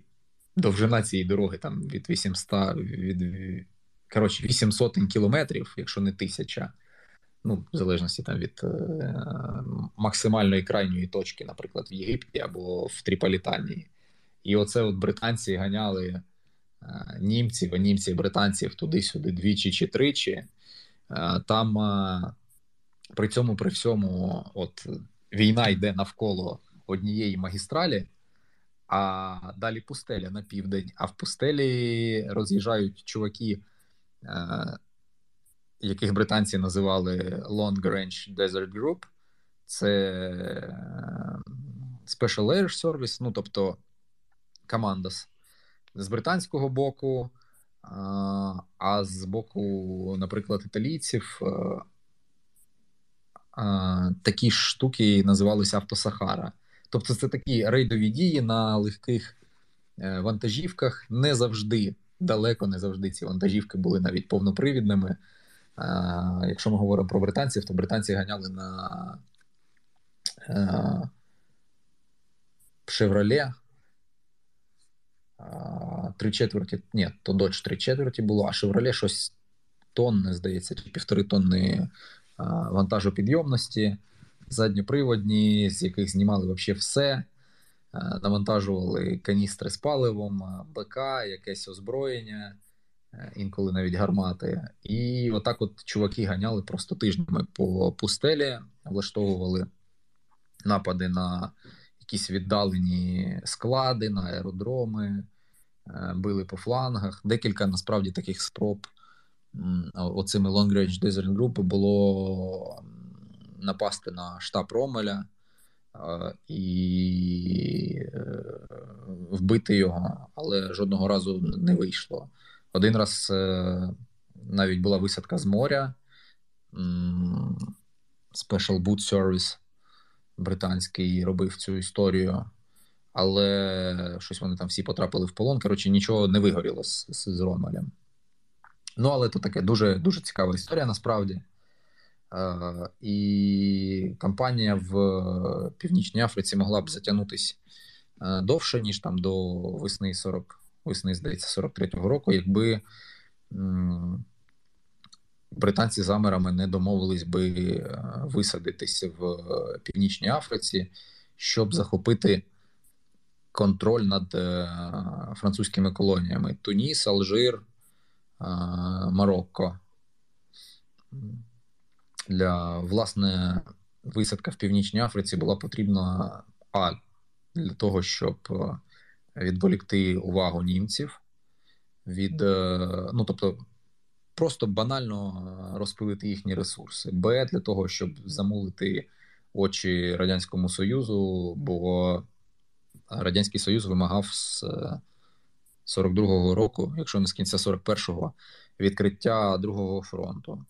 довжина цієї дороги там від 800 від коротше, 800 кілометрів, якщо не тисяча. Ну, в залежності там від е, максимальної крайньої точки, наприклад, в Єгипті або в Тріполітанії. І оце от британці ганяли німців, а німців, британців туди-сюди двічі чи тричі. Е, там е, при цьому, при всьому, от війна йде навколо однієї магістралі, а далі пустеля на південь. А в пустелі роз'їжджають чуваки, е, яких британці називали Long Range Desert Group. Це е, Special Air Service, ну тобто команда з британського боку. А з боку, наприклад, італійців е, такі штуки називалися Автосахара. Тобто, це такі рейдові дії на легких е, вантажівках. Не завжди далеко, не завжди ці вантажівки були навіть повнопривідними. Якщо ми говоримо про британців, то британці ганяли на Шевроле. Три четверті, ні, то доч три четверті було, а Шевроле щось тонне, здається, чи півтори тонни вантажопідйомності, задньоприводні, з яких знімали взагалі все. Навантажували каністри з паливом, БК, якесь озброєння, інколи навіть гармати. І отак от чуваки ганяли просто тижнями по пустелі, влаштовували напади на якісь віддалені склади, на аеродроми, били по флангах. Декілька насправді таких спроб оцими Long Range Desert Group було напасти на штаб Ромеля і е, вбити його, але жодного разу не вийшло. Один раз е, навіть була висадка з моря. Special Boot Service британський робив цю історію, але щось вони там всі потрапили в полон. Коротше, нічого не вигоріло з, з Ромелем. Ну, але то таке дуже дуже цікава історія насправді. Е, І кампанія в Північній Африці могла б затягнутися е, довше, ніж там до весни 40, весни, здається, 43-го року, якби м, британці з амерами не домовились би е, висадитися в Північній Африці, щоб захопити контроль над е, французькими колоніями Туніс, Алжир. Марокко. Для власне висадка в Північній Африці була потрібна а для того, щоб е, відволікти увагу німців від, е, ну тобто, просто банально розпилити їхні ресурси, Б для того, щоб замулити очі Радянському Союзу, бо Радянський Союз вимагав з 42-го року, якщо не з кінця 41-го, відкриття другого фронту.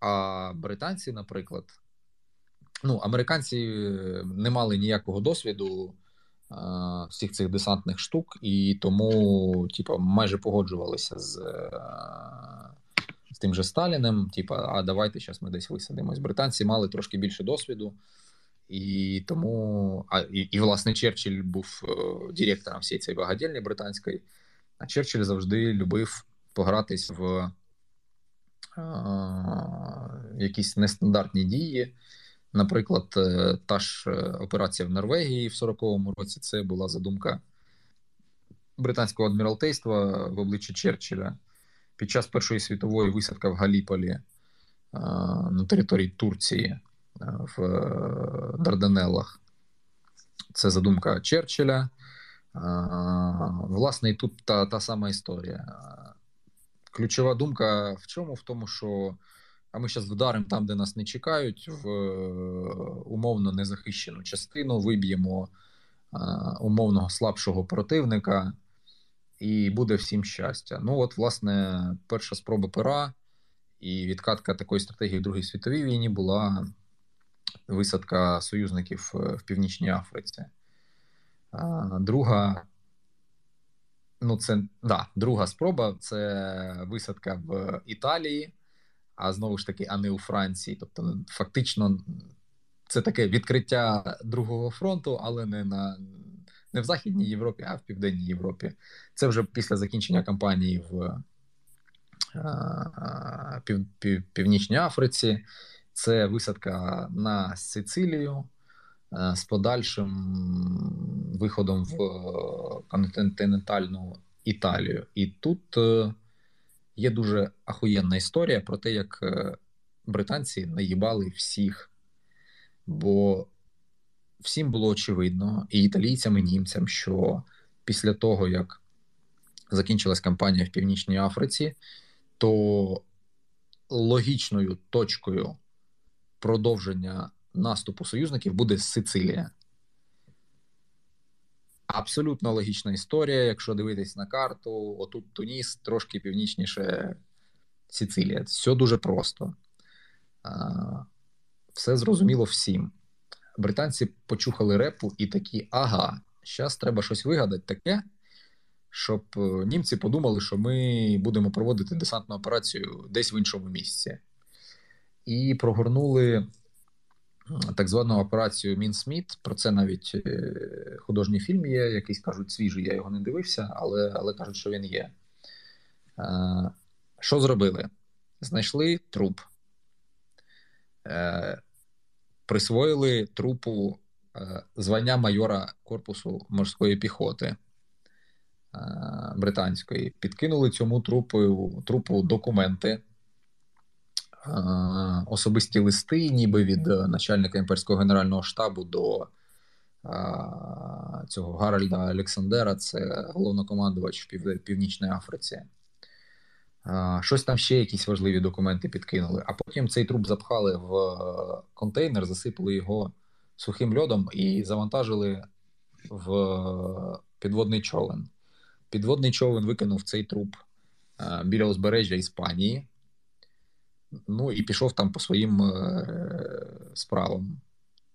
А британці, наприклад, ну, американці не мали ніякого досвіду а, всіх цих десантних штук, і тому, типу, майже погоджувалися з з тим же Сталіним. Типу, а давайте зараз ми десь висадимось. Британці мали трошки більше досвіду. І тому, а і, і власне Черчилль був е, директором всієї цієї багадільні британської, а Черчилль завжди любив погратись в е, якісь нестандартні дії. Наприклад, е, та ж е, операція в Норвегії в 40-му році це була задумка британського адміралтейства в обличчі Черчилля під час Першої світової висадка в Галіполі на території Турції в Дарданеллах. Це задумка Черчилля. Власне, і тут та, та сама історія. Ключова думка в чому? В тому, що а ми зараз вдаримо там, де нас не чекають, в умовно незахищену частину, виб'ємо умовного слабшого противника, і буде всім щастя. Ну, от, власне, перша спроба пера і відкатка такої стратегії в Другій світовій війні була висадка союзників в Північній Африці. Друга, ну, це да, друга спроба це висадка в Італії, а знову ж таки, а не у Франції. Тобто, фактично, це таке відкриття Другого фронту, але не на не в Західній Європі, а в Південній Європі. Це вже після закінчення кампанії в пів, пів, Північній Африці. Це висадка на Сицилію з подальшим виходом в континентальну Італію. І тут е, є дуже ахуєнна історія про те, як е, британці наїбали всіх. Бо всім було очевидно, і італійцям, і німцям, що після того, як закінчилась кампанія в Північній Африці, то логічною точкою продовження наступу союзників буде Сицилія. Абсолютно логічна історія. Якщо дивитись на карту, отут Туніс, трошки північніше Сицилія. Все дуже просто. Все зрозуміло всім британці почухали репу і такі: ага, зараз треба щось вигадати таке, щоб е, німці подумали, що ми будемо проводити десантну операцію десь в іншому місці. І прогорнули так звану операцію Мінсміт. Про це навіть е, художній фільм є, якийсь кажуть, свіжий, я його не дивився, але але кажуть, що він є. Е, що зробили? Знайшли труп присвоїли трупу е, звання майора корпусу морської піхоти е, британської. Підкинули цьому трупу, трупу документи, е, особисті листи, ніби від начальника імперського генерального штабу до цього Гаральда Олександера, це головнокомандувач в Північній Африці. Щось там ще якісь важливі документи підкинули, а потім цей труп запхали в е, контейнер, засипали його сухим льодом і завантажили в е, підводний човен. Підводний човен викинув цей труп е, біля узбережжя Іспанії. Ну і пішов там по своїм справам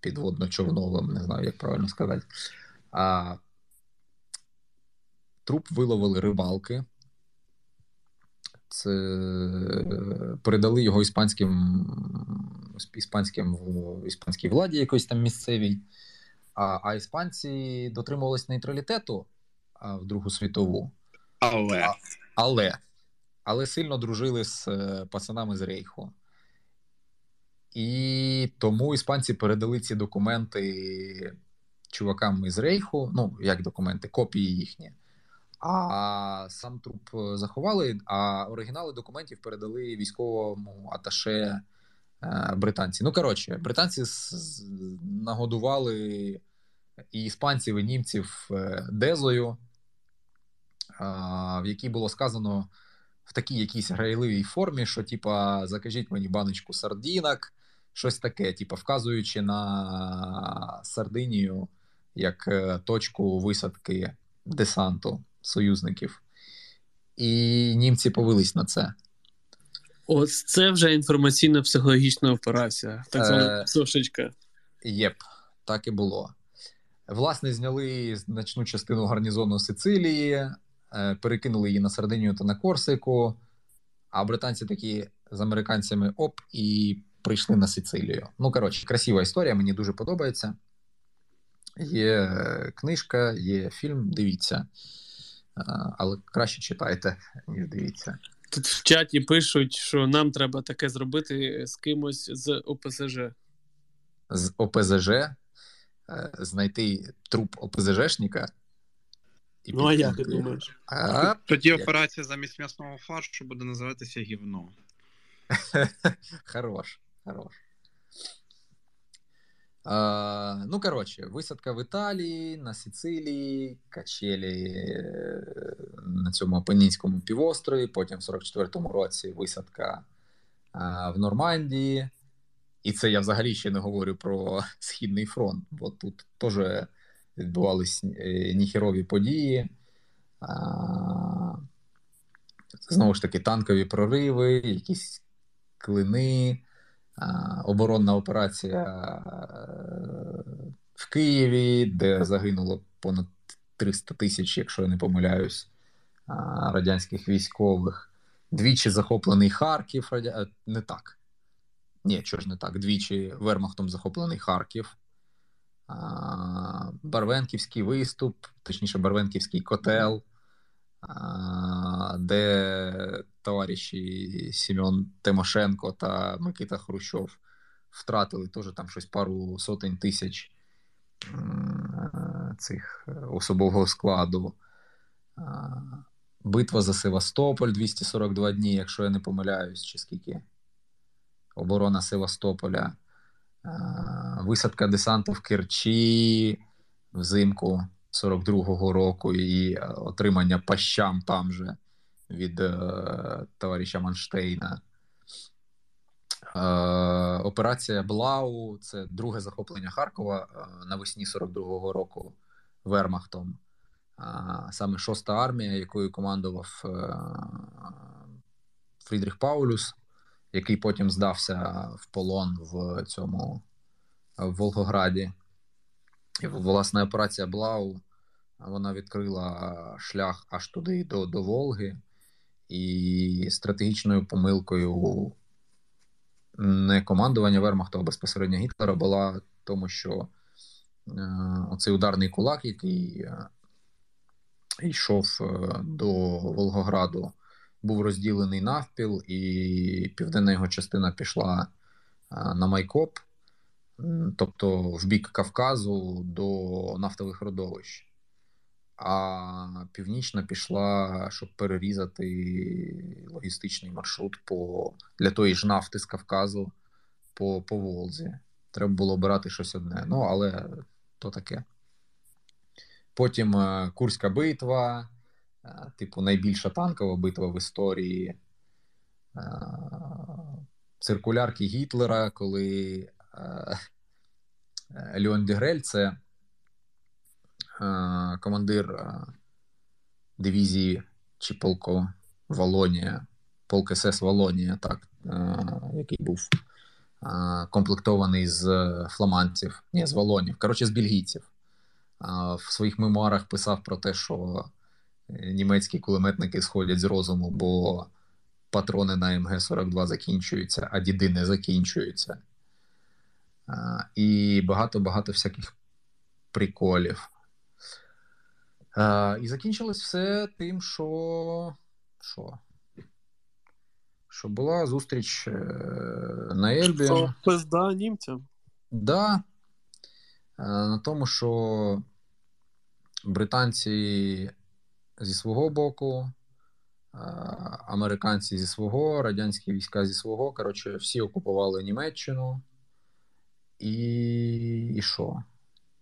підводно-човновим, не знаю, як правильно сказати. А Труп виловили рибалки. Це передали його іспанським іспанським іспанській владі, якоїсь там місцевій. А а іспанці дотримувались нейтралітету а, в Другу світову. Але а, але але сильно дружили з е, пацанами з Рейху. І тому іспанці передали ці документи чувакам із Рейху. Ну, як документи, копії їхні. А сам труп е, заховали, а оригінали документів передали військовому аташе е, британці. Ну, коротше, британці нагодували і іспанців, і німців дезою, в якій було сказано в такій якійсь грайливій формі, що, типа, закажіть мені баночку сардінок, щось таке, типа, вказуючи на Сардинію як точку висадки десанту союзників, і німці повелись на це. Ось це вже інформаційно-психологічна операція, так звана е. Єп, так і було. Власне, зняли значну частину гарнізону Сицилії, е, перекинули її на Сардинію та на Корсику, а британці такі з американцями оп, і прийшли на Сицилію. Ну, коротше, красива історія, мені дуже подобається. Є книжка, є фільм, дивіться але краще читайте, ніж дивіться. Тут в чаті пишуть, що нам треба таке зробити з кимось з ОПЗЖ. З ОПЗЖ е, знайти труп ОПЗЖшника І ну, а як ти думаєш? А, Тоді як? операція замість м'ясного фаршу буде називатися гівно. Хорош, хорош. А, Ну, коротше, висадка в Італії, на Сицилії, качелі е, на цьому Апенінському півострові, потім в 44-му році висадка а, в Нормандії. І це я взагалі ще не говорю про Східний фронт, бо тут теж відбувалися е, ніхерові події. Знову ж таки, танкові прориви, якісь клини, оборонна операція е, в Києві, де загинуло понад 300 тисяч, якщо я не помиляюсь, радянських військових. Двічі захоплений Харків, не так. Ні, чого ж не так. Двічі Вермахтом захоплений Харків. Барвенківський виступ, точніше, Барвенківський котел, де товариші Сім'он Тимошенко та Микита Хрущов втратили теж там щось пару сотень тисяч цих особового складу. Битва за Севастополь 242 дні, якщо я не помиляюсь, чи скільки? Оборона Севастополя, висадка десанту в Керчі взимку 42-го року і отримання пащам там же від е, товариша Манштейна. Е, операція Блау це друге захоплення Харкова е, навесні 42-го року Вермахтом. Саме шоста армія, якою командував Фрідріх Паулюс який потім здався в полон в цьому в Волгограді. І, власне, операція Блау вона відкрила шлях аж туди до, до Волги, і стратегічною помилкою не командування Вермахта, а безпосередньо Гітлера була тому, що е, оцей ударний кулак, який е, йшов е, до Волгограду був розділений навпіл, і південна його частина пішла на Майкоп, тобто в бік Кавказу до нафтових родовищ. А північна пішла, щоб перерізати логістичний маршрут по, для тої ж нафти з Кавказу по по Волзі. Треба було обирати щось одне. Ну, але то таке. Потім е, Курська битва, типу, найбільша танкова битва в історії е, циркулярки Гітлера, коли е, Леон Дегрель це командир дивізії чи полку Волонія, полк СС Волонія, так, який був комплектований з фламандців, ні, з Волонів, коротше, з бельгійців. В своїх мемуарах писав про те, що німецькі кулеметники сходять з розуму, бо патрони на МГ-42 закінчуються, а діди не закінчуються. І багато-багато всяких приколів. І закінчилось все тим, що. що? Що була зустріч е, на Ельбі. Що пизда німцям? Да. На тому, що британці зі свого боку, американці зі свого, радянські війська зі свого. Коротше, всі окупували Німеччину і і що?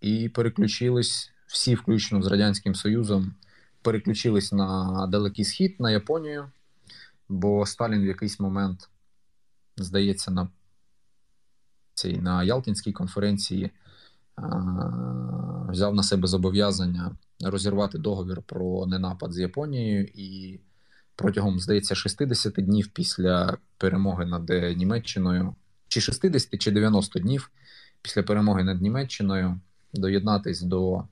І переключились всі, включно з Радянським Союзом, переключились на Далекий Схід, на Японію, бо Сталін в якийсь момент, здається, на цій на Ялтинській конференції взяв на себе зобов'язання розірвати договір про ненапад з Японією, і протягом, здається, 60 днів після перемоги над Німеччиною, чи 60, чи 90 днів після перемоги над Німеччиною доєднатись до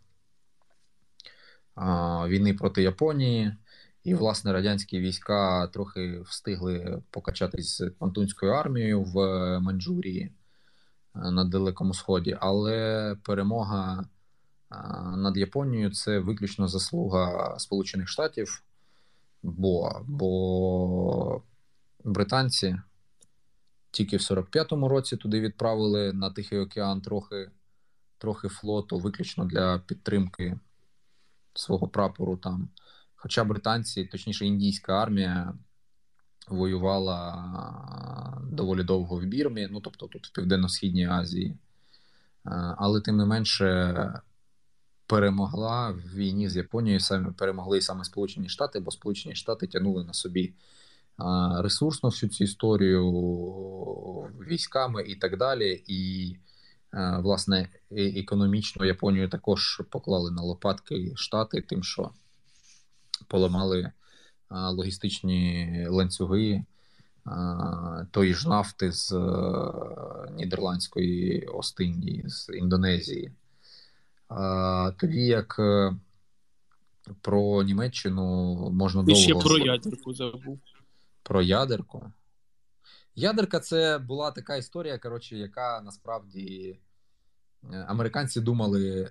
війни проти Японії. І, власне, радянські війська трохи встигли покачатись з Квантунською армією в Маньчжурії на Далекому Сході, але перемога над Японією це виключно заслуга Сполучених Штатів, бо бо британці тільки в 45-му році туди відправили на Тихий океан трохи трохи флоту, виключно для підтримки свого прапору там. Хоча британці, точніше, індійська армія воювала доволі довго в Бірмі, ну тобто тут в Південно-Східній Азії, але тим не менше перемогла в війні з Японією, саме перемогли саме Сполучені Штати, бо Сполучені Штати тягнули на собі ресурсно всю цю історію військами і так далі. І, власне, економічно Японію також поклали на лопатки Штати, тим, що поламали логістичні ланцюги тої ж нафти з е, Нідерландської Остинії, з Індонезії. Тоді як е, про Німеччину можна довго... ще про ядерку забув. Про ядерку. Ядерка це була така історія, коротше, яка насправді е, американці думали,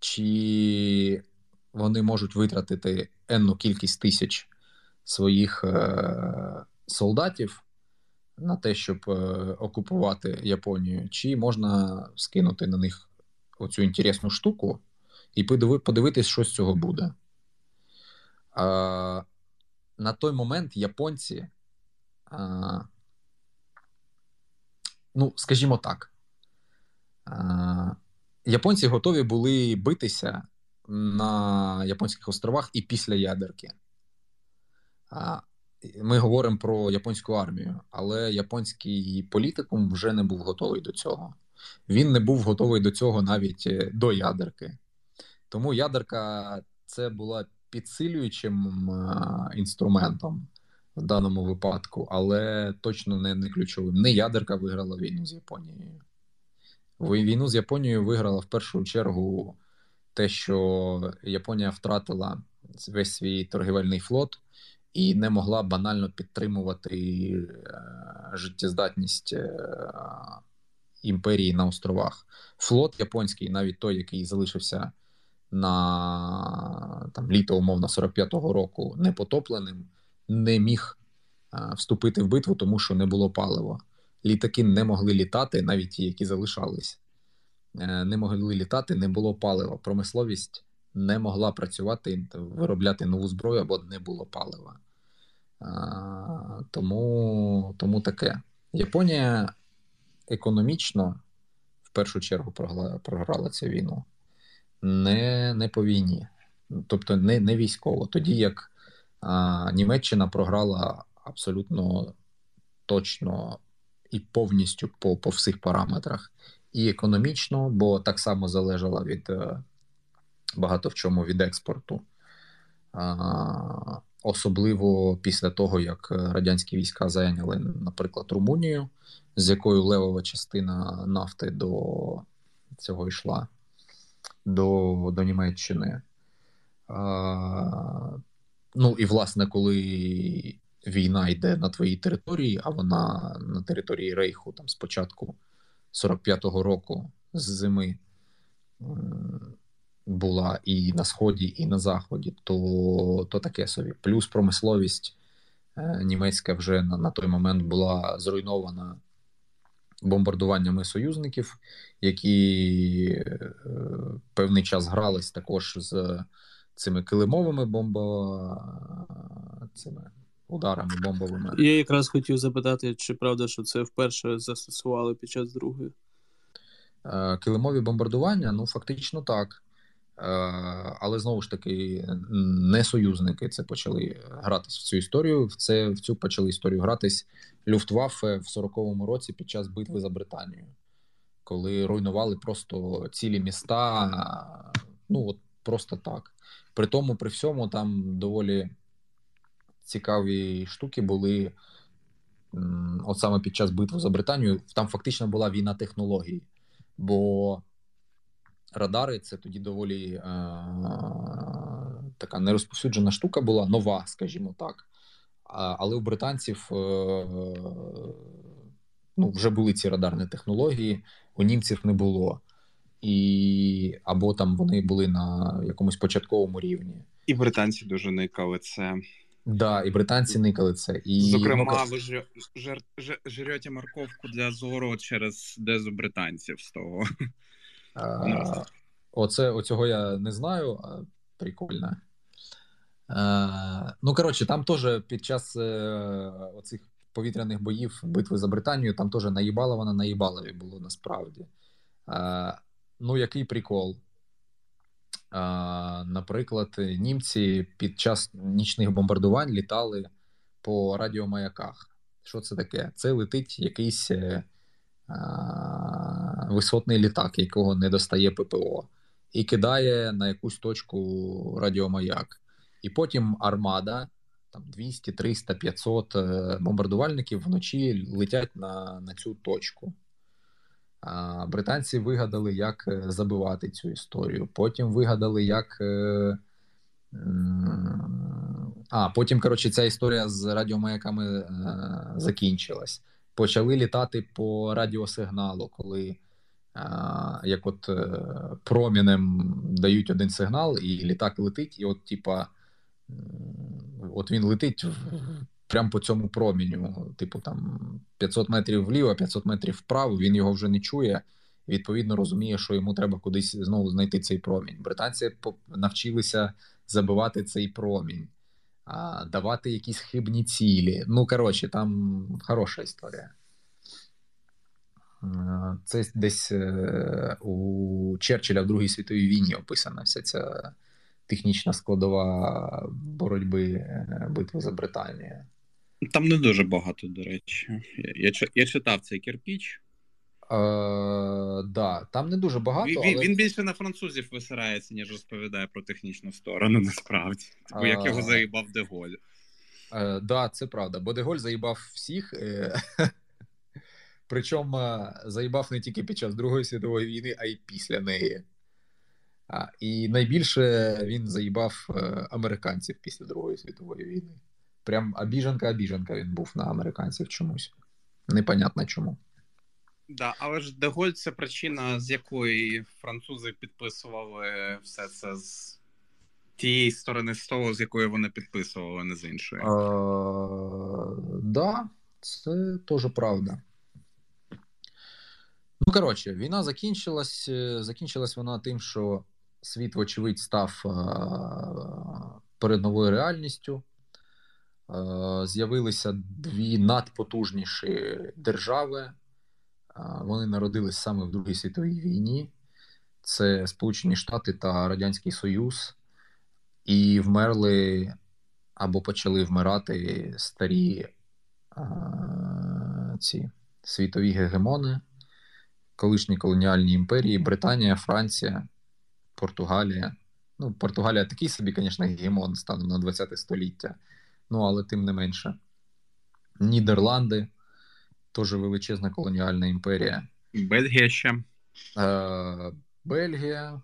чи вони можуть витратити енну кількість тисяч своїх е- солдатів на те, щоб е- окупувати Японію, чи можна скинути на них оцю інтересну штуку і подивитись, що з цього буде. А, На той момент японці, а, ну, скажімо так, а, японці готові були битися на Японських островах і після ядерки. Ми говоримо про японську армію, але японський політикум вже не був готовий до цього він не був готовий до цього навіть е, до ядерки. Тому ядерка це була підсилюючим е, інструментом в даному випадку, але точно не, не ключовим. Не ядерка виграла війну з Японією. Війну з Японією виграла в першу чергу те, що Японія втратила весь свій торгівельний флот і не могла банально підтримувати е, життєздатність імперії на островах. Флот японський, навіть той, який залишився на там літо, умовно 45-го року, непотопленим, не міг вступити в битву, тому що не було палива. Літаки не могли літати, навіть ті, які залишались, е, не могли літати, не було палива. Промисловість не могла працювати, виробляти нову зброю або не було палива. Тому, Тому таке. Японія економічно в першу чергу програла, програла цю війну, не не по війні, тобто не не військово. Тоді як а, Німеччина програла абсолютно точно і повністю по, по всіх параметрах, і економічно, бо так само залежала від е, багато в чому від експорту. Особливо після того, як радянські війська зайняли, наприклад, Румунію, з якою левова частина нафти до цього йшла до до Німеччини. Ну і власне, коли війна йде на твоїй території, а вона на території Рейху там спочатку 45-го року з зими була і на сході, і на заході, то то таке собі. Плюс промисловість е, німецька вже на, на той момент була зруйнована бомбардуваннями союзників, які е, певний час грались також з цими килимовими бомбо... цими ударами бомбовими. Я якраз хотів запитати, чи правда, що це вперше застосували під час другої? Е, килимові бомбардування, ну фактично так. Е, але знову ж таки, не союзники це почали гратись в цю історію. В це в цю почали історію гратись Люфтваффе в 40-му році під час битви за Британію, коли руйнували просто цілі міста. Ну от просто так. При тому, при всьому, там доволі цікаві штуки були. От саме під час битви за Британію, там фактично була війна технологій, бо радари це тоді доволі е, така нерозповсюджена штука була, нова, скажімо так. Але у британців е, ну, вже були ці радарні технології, у німців не було. І або там вони були на якомусь початковому рівні. І британці дуже никали це. Так, да, і британці никали це. І... Зокрема, ви ж, жер, жер, жрете морковку для зору через дезу британців з того. А, Оце, Оцього я не знаю, а прикольно. Е, ну, коротше, там теж під час е, оцих повітряних боїв битви за Британію, там теж наїбала вона наїбалові було насправді. Е, ну, який прикол? Наприклад, німці під час нічних бомбардувань літали по радіомаяках. Що це таке? Це летить якийсь висотний літак, якого не достає ППО, і кидає на якусь точку радіомаяк. І потім армада, там 200, 300, 500 бомбардувальників вночі летять на, на цю точку. Британці вигадали, як е, забивати цю історію. Потім вигадали, як. Е, а, потім, коротше, ця історія з радіомаяками е, закінчилась. Почали літати по радіосигналу, коли як от промінем дають один сигнал, і літак летить, і от, типа, от він летить прямо по цьому проміню. Типу, там 500 метрів вліво, 500 метрів вправо, він його вже не чує. Відповідно, розуміє, що йому треба кудись знову знайти цей промінь. Британці навчилися забивати цей промінь, давати якісь хибні цілі. Ну, коротше, там хороша історія. Це десь е, у Черчилля в Другій світовій війні описана вся ця технічна складова боротьби е, битви за Британію. Там не дуже багато, до речі. Я я читав цей кирпіч. Е, да, Там не дуже багато. Він але... він більше на французів висирається, ніж розповідає про технічну сторону, насправді. Типу, як його заїбав Деголь. Так, да, це правда. Бо Деголь заїбав всіх. Причому е, заїбав не тільки під час Другої світової війни, а й після неї. А, І найбільше він заїбав е, американців після Другої світової війни. Прям обіжанка-обіжанка він був на американців чомусь. Непонятно чому. Да, але ж Деголь це причина, з якої французи підписували все це з тієї сторони столу, з якої вони підписували, не з іншої. Так, да, це теж правда. Ну, коротше, війна закінчилась. Е, закінчилась вона тим, що світ, вочевидь, став перед новою реальністю. А, з'явилися дві надпотужніші держави. Вони народились саме в Другій світовій війні. Це Сполучені Штати та Радянський Союз, і вмерли або почали вмирати старі ці світові гегемони колишні колоніальні імперії: Британія, Франція, Португалія. Ну, Португалія такий собі, звісно, гегемон станом на 20 століття, ну але тим не менше. Нідерланди теж величезна колоніальна імперія. Бельгія ще. Е, Бельгія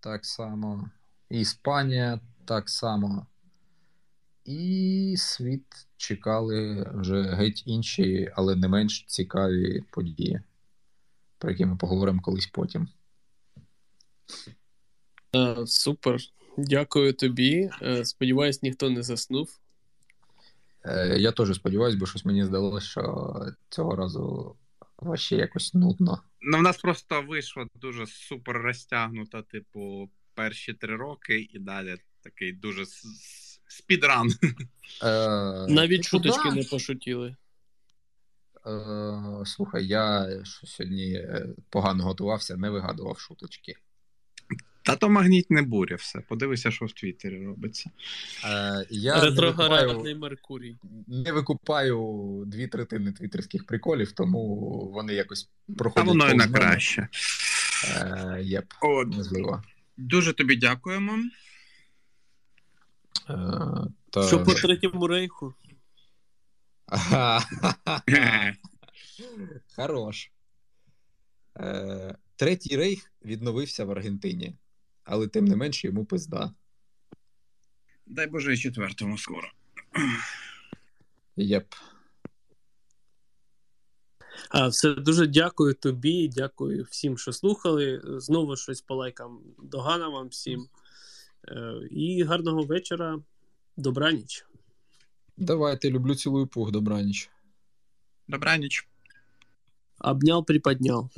так само. Іспанія так само. І світ чекали вже геть інші, але не менш цікаві події про які ми поговоримо колись потім. Е, супер. Дякую тобі. Е, сподіваюсь, ніхто не заснув. Е, я теж сподіваюся, бо щось мені здалося, що цього разу важче якось нудно. Ну, в нас просто вийшло дуже супер розтягнуто, типу, перші три роки, і далі такий дуже speedrun. Навіть типу, шуточки не пошутіли. Е, Слухай, я сьогодні е, погано готувався, не вигадував шуточки. Та то магнітне буря все. Подивися, що в Твіттері робиться. Е, я Ретроградний Меркурій. Не викупаю дві третини твіттерських приколів, тому вони якось проходять. А воно і на краще. Е, єп, От. можливо. Дуже тобі дякуємо. Е, та... Що по третьому рейху? Хорош. Е, Третій рейх відновився в Аргентині, але тим не менше йому пизда. Дай Боже, і четвертому скоро. Єп. А, Все дуже дякую тобі, дякую всім, що слухали. Знову щось по лайкам догана вам всім. Е, і гарного вечора. Добраніч. Давайте, люблю цілую пух, добраніч. Добраніч. Обнял, приподнял.